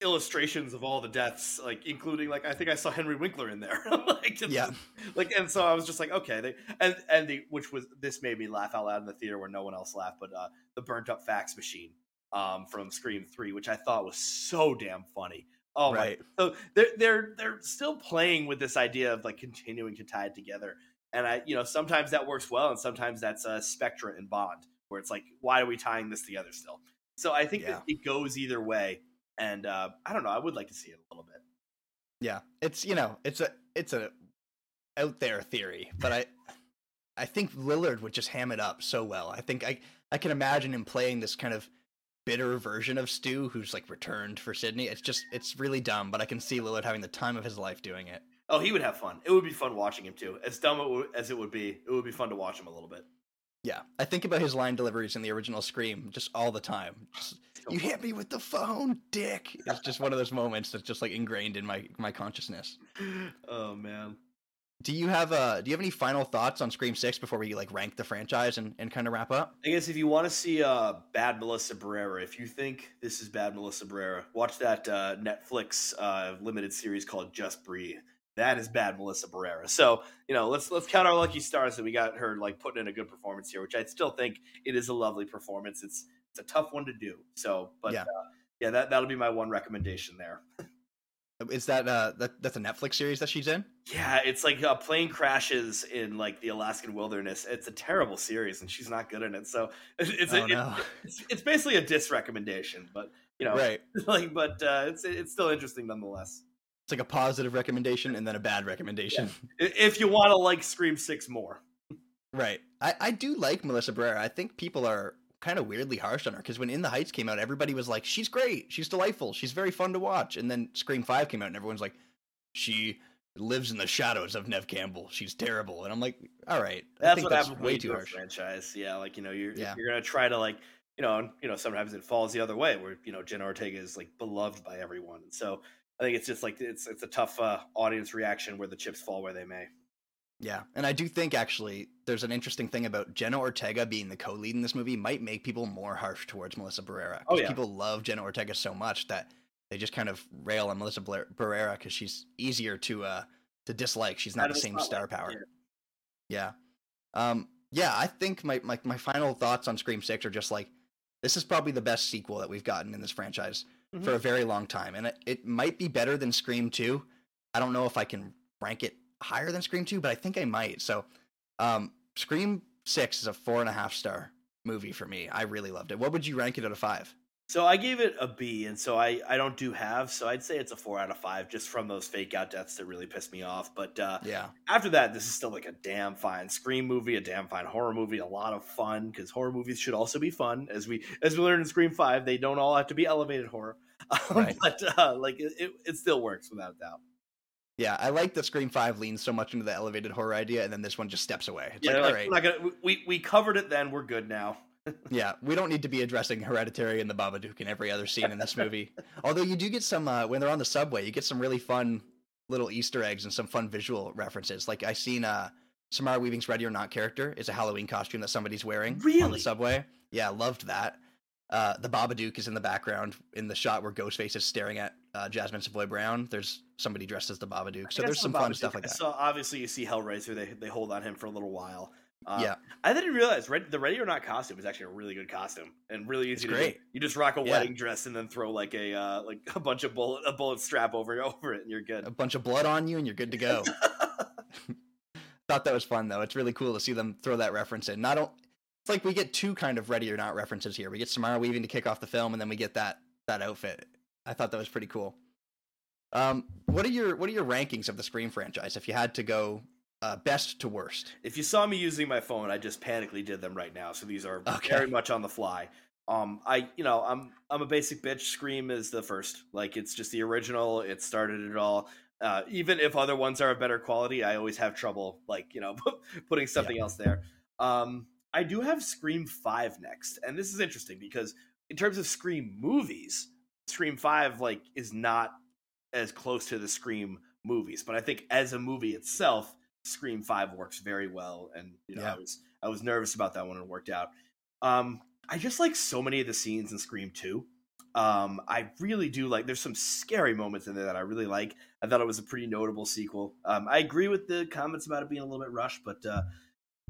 B: illustrations of all the deaths, like including like I think I saw Henry Winkler in there. like,
C: Yeah.
B: like and so I was just like, okay, they and and the which was this made me laugh out loud in the theater where no one else laughed, but uh the burnt up fax machine um from Scream Three, which I thought was so damn funny. Oh
C: Right.
B: my! So they're they're they're still playing with this idea of like continuing to tie it together, and I you know sometimes that works well, and sometimes that's uh, Spectre and Bond, where it's like, why are we tying this together still? So I think
C: Yeah.
B: that it goes either way, and uh, I don't know. I would like to see it a little bit.
C: Yeah, it's you know, it's a it's a out there theory, but I I think Lillard would just ham it up so well. I think I I can imagine him playing this kind of bitter version of Stu who's like returned for Sidney. It's just it's really dumb, but I can see Lillard having the time of his life doing it.
B: Oh, he would have fun. It would be fun watching him too. As dumb as it would be, it would be fun to watch him a little bit.
C: Yeah, I think about his line deliveries in the original Scream just all the time. Just, you hit me with the phone, dick. It's just one of those moments that's just like ingrained in my my consciousness.
B: oh man.
C: Do you have uh do you have any final thoughts on Scream Six before we like rank the franchise and, and kind of wrap up?
B: I guess if you want to see uh, bad Melissa Barrera, if you think this is bad Melissa Barrera, watch that uh, Netflix uh, limited series called Just Breathe. That is bad Melissa Barrera. So you know, let's let's count our lucky stars that we got her like putting in a good performance here, which I still think it is a lovely performance. It's it's a tough one to do. So, but
C: Yeah.
B: uh, yeah, that that'll be my one recommendation there.
C: Is that uh that that's a Netflix series that she's in?
B: Yeah, it's like a plane crashes in like the Alaskan wilderness. It's a terrible series, and she's not good in it. So it's it's,
C: oh
B: a,
C: no.
B: it's, it's basically a dis recommendation, but you know,
C: right.
B: like, but uh, it's it's still interesting nonetheless.
C: It's like a positive recommendation and then a bad recommendation.
B: I- If you want to like Scream Six more,
C: Right. I, I do like Melissa Barrera. I think people are kind of weirdly harsh on her because when In the Heights came out, everybody was like, she's great. She's delightful. She's very fun to watch. And then Scream 5 came out and everyone's like, she lives in the shadows of Neve Campbell. She's terrible. And I'm like, all right. I
B: that's
C: think
B: what
C: that's
B: happened
C: way too harsh.
B: franchise. Yeah, like you know, you're
C: Yeah.
B: you're gonna try to like you know, and, you know, sometimes it falls the other way where you know Jenna Ortega is like beloved by everyone, and so I think it's just like it's it's a tough uh, audience reaction where the chips fall where they may.
C: Yeah. And I do think actually there's an interesting thing about Jenna Ortega being the co lead in this movie might make people more harsh towards Melissa Barrera.
B: Oh, yeah.
C: People love Jenna Ortega so much that they just kind of rail on Melissa Blair- Barrera because she's easier to uh to dislike. She's not the same star
B: spotlight,
C: power.
B: yeah.
C: Yeah. Um, yeah, I think my, my my final thoughts on Scream Six are just like this is probably the best sequel that we've gotten in this franchise
B: Mhm.
C: for a very long time, and it, it might be better than Scream Two. I don't know if I can rank it higher than Scream Two, but I think I might. So, um, Scream Six is a four and a half star movie for me. I really loved it. What would you rank it out of five?
B: So I gave it a B, and so I I don't do halves, so I'd say it's a four out of five, just from those fake out deaths that really pissed me off. But uh,
C: Yeah,
B: after that, this is still like a damn fine scream movie, a damn fine horror movie, a lot of fun because horror movies should also be fun. As we as we learned in Scream Five, they don't all have to be elevated horror, um,
C: Right.
B: but uh, like it, it, it still works without a doubt.
C: Yeah. I like that Scream Five leans so much into the elevated horror idea, and then this one just steps away. It's
B: Yeah,
C: like, all
B: like,
C: right,
B: gonna, we we covered it then. We're good now.
C: Yeah, we don't need to be addressing Hereditary and the Babadook in every other scene in this movie. Although you do get some uh, when they're on the subway, you get some really fun little Easter eggs and some fun visual references. Like I seen uh, Samara Weaving's Ready or Not character is a Halloween costume that somebody's wearing on the subway. Yeah, loved that. Uh, the Babadook is in the background in the shot where Ghostface is staring at uh, Jasmine Savoy Brown. There's somebody dressed as the Babadook, so there's some fun
B: Babadook-
C: stuff like that.
B: So obviously you see Hellraiser, they they hold on him for a little while. Uh,
C: yeah,
B: I didn't realize Red, the Ready or Not costume is actually a really good costume and really easy
C: It's
B: to
C: great.
B: do. You just rock a
C: Yeah.
B: wedding dress and then throw like a uh, like a bunch of bullet a bullet strap over over it and you're good.
C: a bunch of blood on you and you're good to go. Thought that was fun though. It's really cool to see them throw that reference in. Not o- it's like we get two kind of ready or not references here. We get Samara Weaving to kick off the film, and then we get that that outfit. I thought that was pretty cool. Um, what are your what are your rankings of the Scream franchise? If you had to go uh, best to worst,
B: if you saw me using my phone, I just panically did them right now. So these are
C: Okay.
B: very much on the fly. Um, I you know I'm I'm a basic bitch. Scream is the first. Like it's just the original. It started it all. Uh, even if other ones are of better quality, I always have trouble like you know putting something else there. Um, I do have Scream Five next, and this is interesting because in terms of Scream movies, Scream Five like is not as close to the Scream movies, but I think as a movie itself, Scream Five works very well, and you know
C: Yeah.
B: I was I was nervous about that one and it worked out. Um, I just like so many of the scenes in Scream Two. Um, I really do like. There's some scary moments in there that I really like. I thought it was a pretty notable sequel. Um, I agree with the comments about it being a little bit rushed, but uh,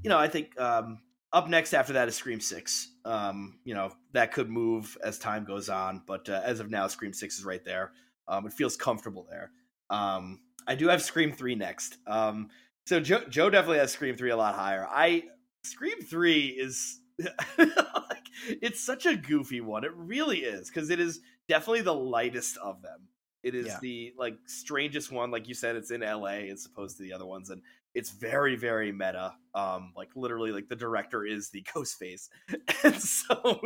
B: you know I think um, up next after that is Scream Six. Um, you know that could move as time goes on, but uh, as of now, Scream Six is right there. Um, it feels comfortable there. Um, I do have Scream Three next. Um, so Joe, Joe definitely has Scream Three a lot higher. I Scream Three is like it's such a goofy one. It really is because it is definitely the lightest of them. It is
C: Yeah.
B: the like strangest one, like you said. It's in L.A. as opposed to the other ones, and it's very very meta. Um, like literally, like the director is the Ghostface, and so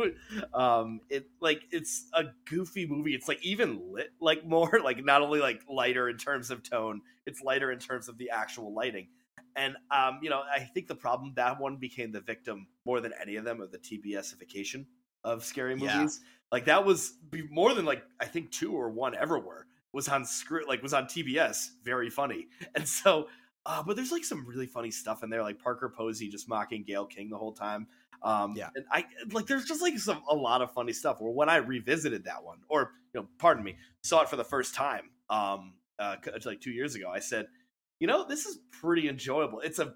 B: um, it like it's a goofy movie. It's like even lit like more like not only like lighter in terms of tone, it's lighter in terms of the actual lighting. And um, you know, I think the problem that one became the victim more than any of them of the TBSification of scary
C: Yeah.
B: movies. Like that was be- more than like I think two or one ever were was on script like was on TBS. Very funny. And so Uh, but there's like some really funny stuff in there, like Parker Posey just mocking Gale King the whole time. Um,
C: Yeah.
B: and I like there's just like some a lot of funny stuff. Where when I revisited that one, or you know, pardon me, saw it for the first time, um, uh, like two years ago, I said, you know, this is pretty enjoyable. It's a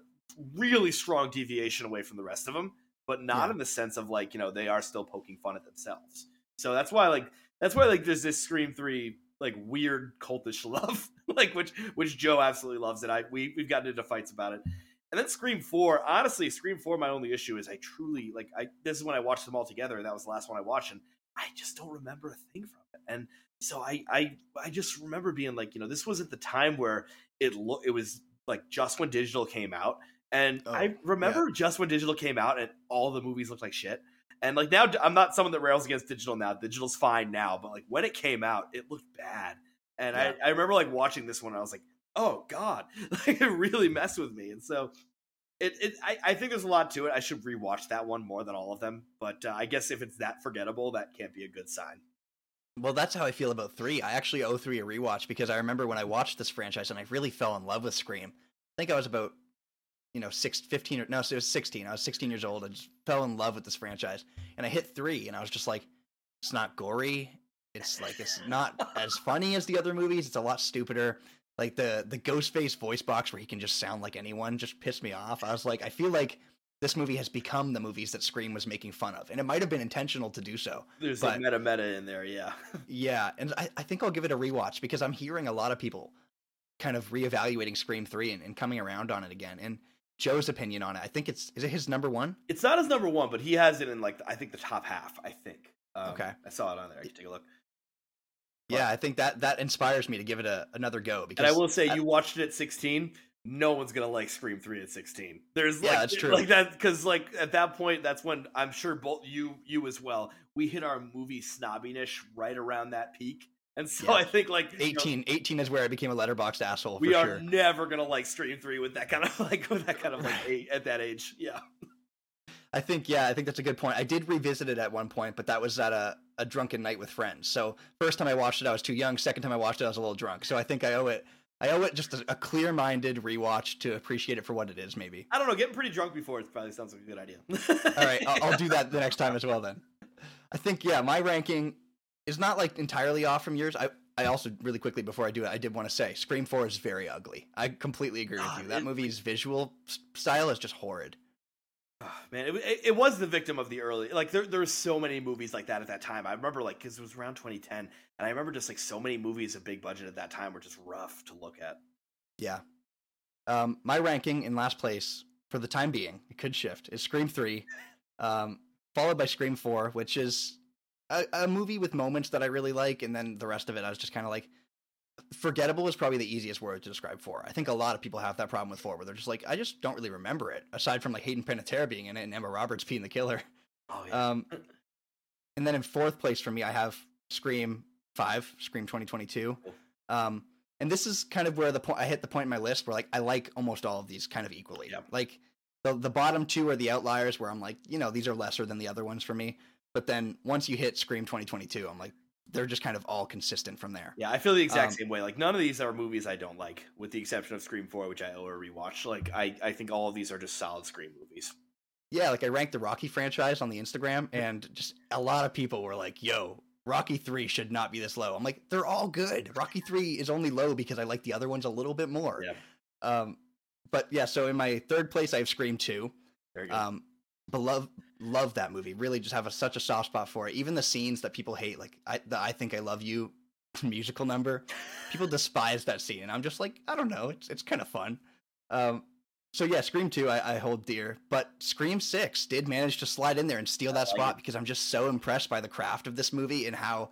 B: really strong deviation away from the rest of them, but not
C: Yeah.
B: in the sense of like you know they are still poking fun at themselves. So that's why like that's why like there's this Scream three like weird cultish love, like which which Joe absolutely loves it. I we we've gotten into fights about it. And then Scream Four, honestly, Scream Four. My only issue is I truly like. I this is when I watched them all together, and that was the last one I watched, and I just don't remember a thing from it. And so I I I just remember being like, you know, this was at the time where it lo- it was like just when digital came out, and
C: Oh,
B: I remember just when digital came out, and all the movies looked like shit. And like now, I'm not someone that rails against digital now. Digital's fine now, but like when it came out, it looked bad. And
C: Yeah.
B: I, I remember like watching this one, and I was like, oh god, like it really messed with me. And so it, it I, I think there's a lot to it. I should rewatch that one more than all of them. But uh, I guess if it's that forgettable, that can't be a good sign.
C: Well, that's how I feel about three. I actually owe three a rewatch because I remember when I watched this franchise and I really fell in love with Scream. I think I was about, you know, six, 15 or no, so it was 16. I was 16 years old. I just fell in love with this franchise. And I hit three and I was just like, it's not gory. It's like, it's not as funny as the other movies. It's a lot stupider. Like the, the Ghostface voice box where he can just sound like anyone just pissed me off. I was like, I feel like this movie has become the movies that Scream was making fun of. And it might have been intentional to do so.
B: There's
C: But-
B: a meta meta in there, yeah.
C: Yeah, and I, I think I'll give it a rewatch because I'm hearing a lot of people kind of reevaluating Scream Three and, and coming around on it again. And Joe's opinion on it, I think it's is it his number one?
B: It's not his number one, but he has it in like I think the top half. I think. Um,
C: Okay.
B: I saw it on there. I can take a look.
C: Yeah, I think that that inspires me to give it a, another go because
B: And I will say,
C: I-
B: you watched it at 16. No one's gonna like Scream Three at 16. There's
C: Yeah,
B: like,
C: that's true.
B: like that because like at that point, that's when I'm sure both you you as well. We hit our movie snobbiness right around that peak, and so
C: Yeah.
B: I think like you know,
C: 18, 18 is where I became a Letterboxd asshole for
B: we are
C: sure.
B: never gonna like Scream Three with that kind of like with that kind of like age, at that age. Yeah,
C: I think yeah, I think that's a good point. I did revisit it at one point, but that was at a, a drunken night with friends. So first time I watched it, I was too young. Second time I watched it, I was a little drunk. So I think I owe it. I owe it just a, a clear-minded rewatch to appreciate it for what it is. Maybe.
B: I don't know. Getting pretty drunk before it probably sounds like a good idea.
C: All right, I'll, I'll do that the next time as well. Then, I think yeah, my ranking is not like entirely off from yours. I I also really quickly before I do it, I did want to say Scream Four is very ugly. I completely agree with
B: God,
C: you. That movie's visual style is just horrid.
B: Ah, Man, it, it, it was the victim of the early like there there were so many movies like that at that time. I remember like because it was around 2010, and I remember just like so many movies of big budget at that time were just rough to look at.
C: Yeah. Um, my ranking in last place for the time being, it could shift, is Scream Three, um, followed by Scream Four, which is a, a movie with moments that I really like, and then the rest of it I was just kind of like. Forgettable is probably the easiest word to describe four. I think a lot of people have that problem with four, where they're just like, I just don't really remember it, aside from like Hayden Panettiere being in it and Emma Roberts being the killer.
B: Oh yeah,
C: Um, and then in fourth place for me, I have Scream Five, Scream 2022. Um, and this is kind of where the point I hit the point in my list where like I like almost all of these kind of equally.
B: Yep.
C: Like the the bottom two are the outliers where I'm like, you know, these are lesser than the other ones for me. But then once you hit Scream 2022, I'm like, they're just kind of all consistent from there.
B: yeah. I feel the exact
C: um,
B: same way. Like none of these are movies I don't like, with the exception of Scream Four, which I owe a rewatch. Like I I think all of these are just solid Scream movies.
C: Yeah, like I ranked the Rocky franchise on the Instagram, and just a lot of people were like, "Yo, Rocky Three should not be this low." I'm like, they're all good. Rocky Three is only low because I like the other ones a little bit more.
B: Yeah.
C: Um, but yeah, so in my third place, I have Scream Two.
B: Very good.
C: Um, but love love that movie. Really, just have a, such a soft spot for it. Even the scenes that people hate, like I, the "I Think I Love You" musical number, people despise that scene, and I'm just like, I don't know, it's it's kind of fun. Um, so yeah, Scream Two I, I hold dear, but Scream Six did manage to slide in there and steal that spot because I'm just so impressed by the craft of this movie and how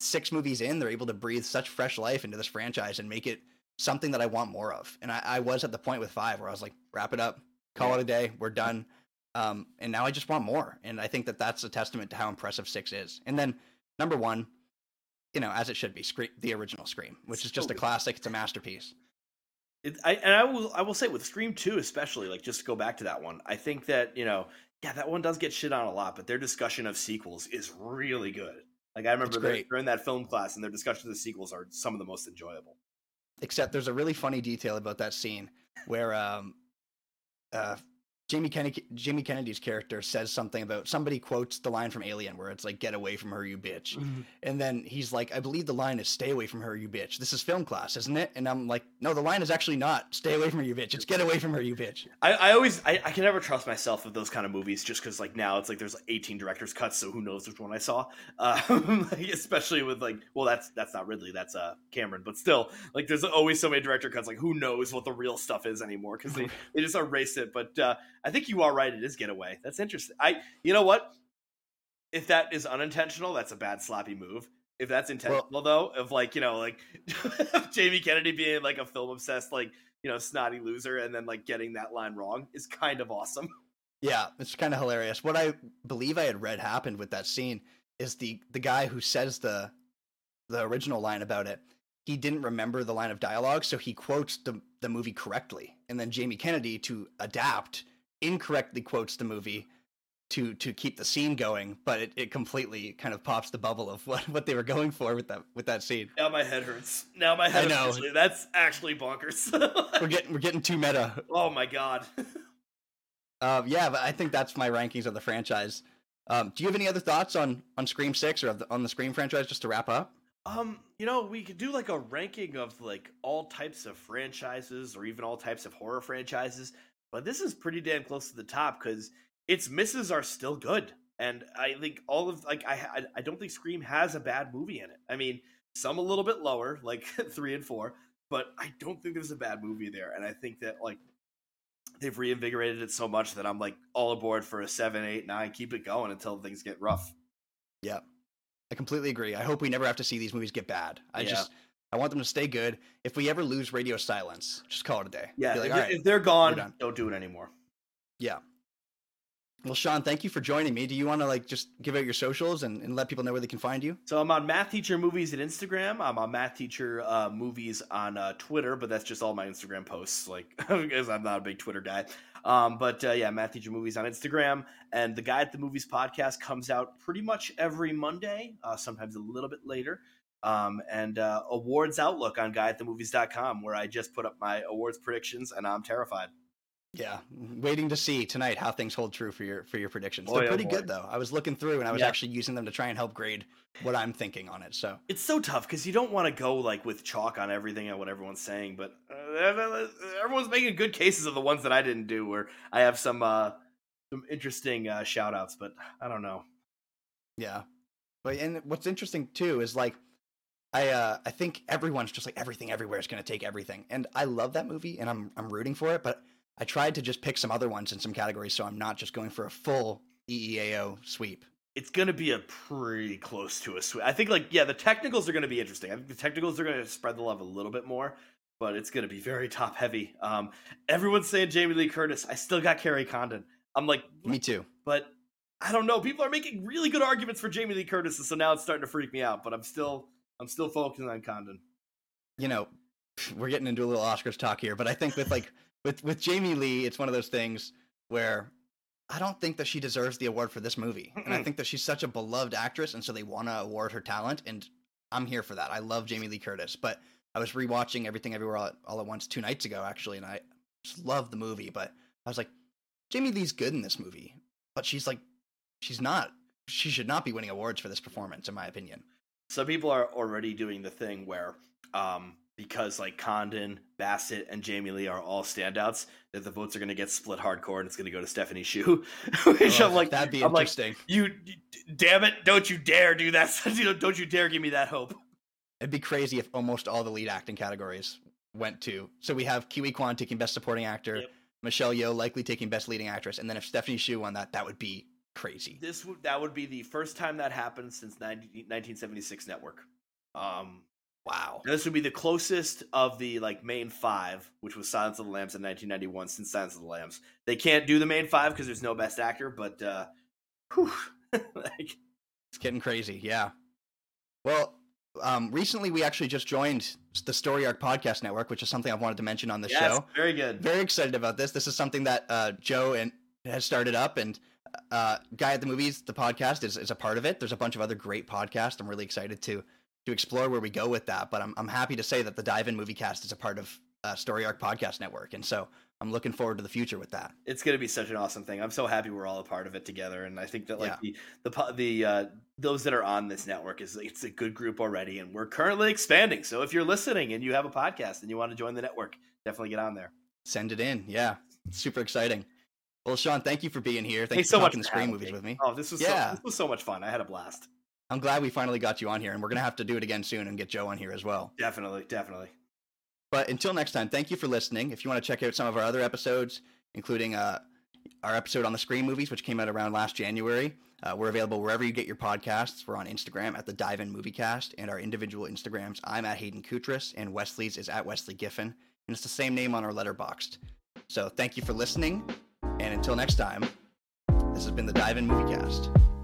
C: six movies in they're able to breathe such fresh life into this franchise and make it something that I want more of. And I, I was at the point with five where I was like, wrap it up, call it a day, we're done. Um, and now I just want more, and I think that that's a testament to how impressive six is. And then number one, you know, as it should be, Scream, the original Scream, which is just
B: So
C: a classic. It's a masterpiece.
B: It, I, and I will I will say with Scream 2 especially like just to go back to that one I think that you know yeah that one does get shit on a lot but their discussion of sequels is really good like I remember in that film class and their discussion of the sequels are some of the most enjoyable
C: Except there's a really funny detail about that scene where um, uh, Jamie Kennedy, Jamie Kennedy's character says something about somebody quotes the line from Alien where it's like "Get away from her, you bitch," and then he's like, "I believe the line is stay away from her, you bitch." This is film class, isn't it? And I'm like, "No, the line is actually not stay away from her, you bitch. It's get away from her, you bitch."
B: I, I always I, I can never trust myself with those kind of movies just because like now it's like there's like 18 director's cuts so who knows which one I saw um, like, especially with like well that's that's not Ridley that's uh Cameron but still like there's always so many director cuts like who knows what the real stuff is anymore because they, they just erase it but uh, I think you are right it is Getaway that's interesting I you know what if that is unintentional that's a bad sloppy move if that's intentional though of like you know like Jamie Kennedy being like a film obsessed like you know, snotty loser and then like getting that line wrong is kind of awesome.
C: Yeah, it's kind of hilarious. What I believe I had read happened with that scene is the the guy who says the the original line about it. He didn't remember the line of dialogue, so he quotes the the movie correctly, and then Jamie Kennedy to adapt incorrectly quotes the movie to to keep the scene going, but it, it completely kind of pops the bubble of what, what they were going for with that with that scene.
B: Now my head hurts. Now my head.
C: I know.
B: Actually, that's actually bonkers.
C: We're getting we're getting too meta.
B: oh my god.
C: Uh, yeah, but I think that's my rankings of the franchise. Um, do you have any other thoughts on on Scream Six or of the, on the Scream franchise? Just to wrap up.
B: Um, you know, we could do like a ranking of like all types of franchises or even all types of horror franchises, but this is pretty damn close to the top because its misses are still good, and I think all of like I I, don't think Scream has a bad movie in it. I mean, some a little bit lower, like three and four, but I don't think there's a bad movie there, and I think that like they've reinvigorated it so much that I'm like all aboard for a seven, eight, nine. Keep it going until things get rough.
C: Yeah, I completely agree. I hope we never have to see these movies get bad. I
B: Yeah.
C: just I want them to stay good. If we ever lose radio silence, just call it a day.
B: Yeah,
C: like,
B: if,
C: right.
B: if they're gone, don't do it anymore.
C: Yeah. Well, Sean, thank you for joining me. Do you want to like just give out your socials and, and let people know where they can find you?
B: So I'm on Math Teacher Movies at Instagram. I'm on Math Teacher uh, Movies on uh, Twitter, but that's just all my Instagram posts, like because I'm not a big Twitter guy. Um, but uh, yeah, Math Teacher Movies on Instagram, and the Guy at the Movies podcast comes out pretty much every Monday, uh, sometimes a little bit later. Um, and uh, Awards Outlook on GuyAtTheMovies.com, where I just put up my awards predictions, and I'm terrified.
C: Yeah, waiting to see tonight how things hold true for your for your predictions.
B: Boy,
C: They're
B: oh
C: pretty
B: boy.
C: good though. I was looking through and I was
B: Yeah.
C: actually using them to try and help grade what I'm thinking on it. So
B: It's so tough because you don't want to go like with chalk on everything and what everyone's saying, but uh, everyone's making good cases of the ones that I didn't do, where I have some uh, some interesting uh, shout outs, but I don't know.
C: Yeah. But and what's interesting too is like I uh I think everyone's just like everything everywhere is gonna take everything. And I love that movie and I'm I'm rooting for it, but I tried to just pick some other ones in some categories so I'm not just going for a full EEAO sweep.
B: It's gonna be a pretty close to a sweep. I think like yeah, the technicals are gonna be interesting. I think the technicals are gonna spread the love a little bit more, but it's gonna be very top heavy. Um, everyone's saying Jamie Lee Curtis. I still got Kerry Condon. I'm like,
C: Me too.
B: but I don't know. People are making really good arguments for Jamie Lee Curtis, and so now it's starting to freak me out. But I'm still, I'm still focusing on Condon.
C: You know, we're getting into a little Oscars talk here, but I think with like with with Jamie Lee, it's one of those things where I don't think that she deserves the award for this movie. And I think that she's such a beloved actress and so they want to award her talent and I'm here for that. I love Jamie Lee Curtis, but I was rewatching Everything Everywhere all at, all at Once two nights ago actually and I just love the movie, but I was like Jamie Lee's good in this movie, but she's like she's not she should not be winning awards for this performance in my opinion.
B: Some people are already doing the thing where, um, because like Condon, Bassett, and Jamie Lee are all standouts, that the votes are going to get split hardcore, and it's going to go to Stephanie Hsu. Which I'm
C: Oh,
B: like,
C: that'd be
B: I'm like,
C: interesting.
B: you, you- damn it! Don't you dare do that! you know, don't you dare give me that hope.
C: It'd be crazy if almost all the lead acting categories went to. So we have Ke Huy Quan taking Best Supporting Actor,
B: Yep.
C: Michelle Yeoh likely taking Best Leading Actress, and then if Stephanie Hsu won that, that would be crazy.
B: This would that would be the first time that happened since 90, 1976 Network. Um,
C: Wow.
B: This would be the closest of the like main five, which was Silence of the Lambs in 1991. Since Silence of the Lambs, they can't do the main five because there's no Best Actor. But uh, whew, like,
C: It's getting crazy. Yeah. Well, um, recently we actually just joined the Story Arc Podcast Network, which is something I've wanted to mention on the
B: yes,
C: show.
B: very good.
C: Very excited about this. This is something that uh, Joe and has started up, and uh, Guy at the Movies, the podcast, is, is a part of it. There's a bunch of other great podcasts. I'm really excited to to explore where we go with that. But I'm I'm happy to say that the Dive In Movie Cast is a part of uh, Story Arc Podcast Network, and so I'm looking forward to the future with that.
B: It's going to be such an awesome thing. I'm so happy we're all a part of it together, and I think that like
C: Yeah.
B: the the the uh, those that are on this network is it's a good group already, and we're currently expanding. So if you're listening and you have a podcast and you want to join the network, definitely get on there.
C: Send it in, yeah, super exciting. Well, Sean, thank you for being here. Thanks
B: Thanks
C: for
B: so much for
C: screen movies
B: me.
C: with me.
B: Oh, this was
C: Yeah.
B: so, this was so much fun. I had a blast.
C: I'm glad we finally got you on here, and we're gonna have to do it again soon and get Joe on here as well.
B: Definitely, definitely.
C: But until next time, thank you for listening. If you want to check out some of our other episodes, including uh, our episode on the Scream movies, which came out around last January, uh, we're available wherever you get your podcasts. We're on Instagram at the Dive In Moviecast, and our individual Instagrams. I'm at Hayden Kutris, and Wesley's is at Wesley Giffen, and it's the same name on our Letterboxd. So thank you for listening, and until next time, this has been the Dive In Moviecast.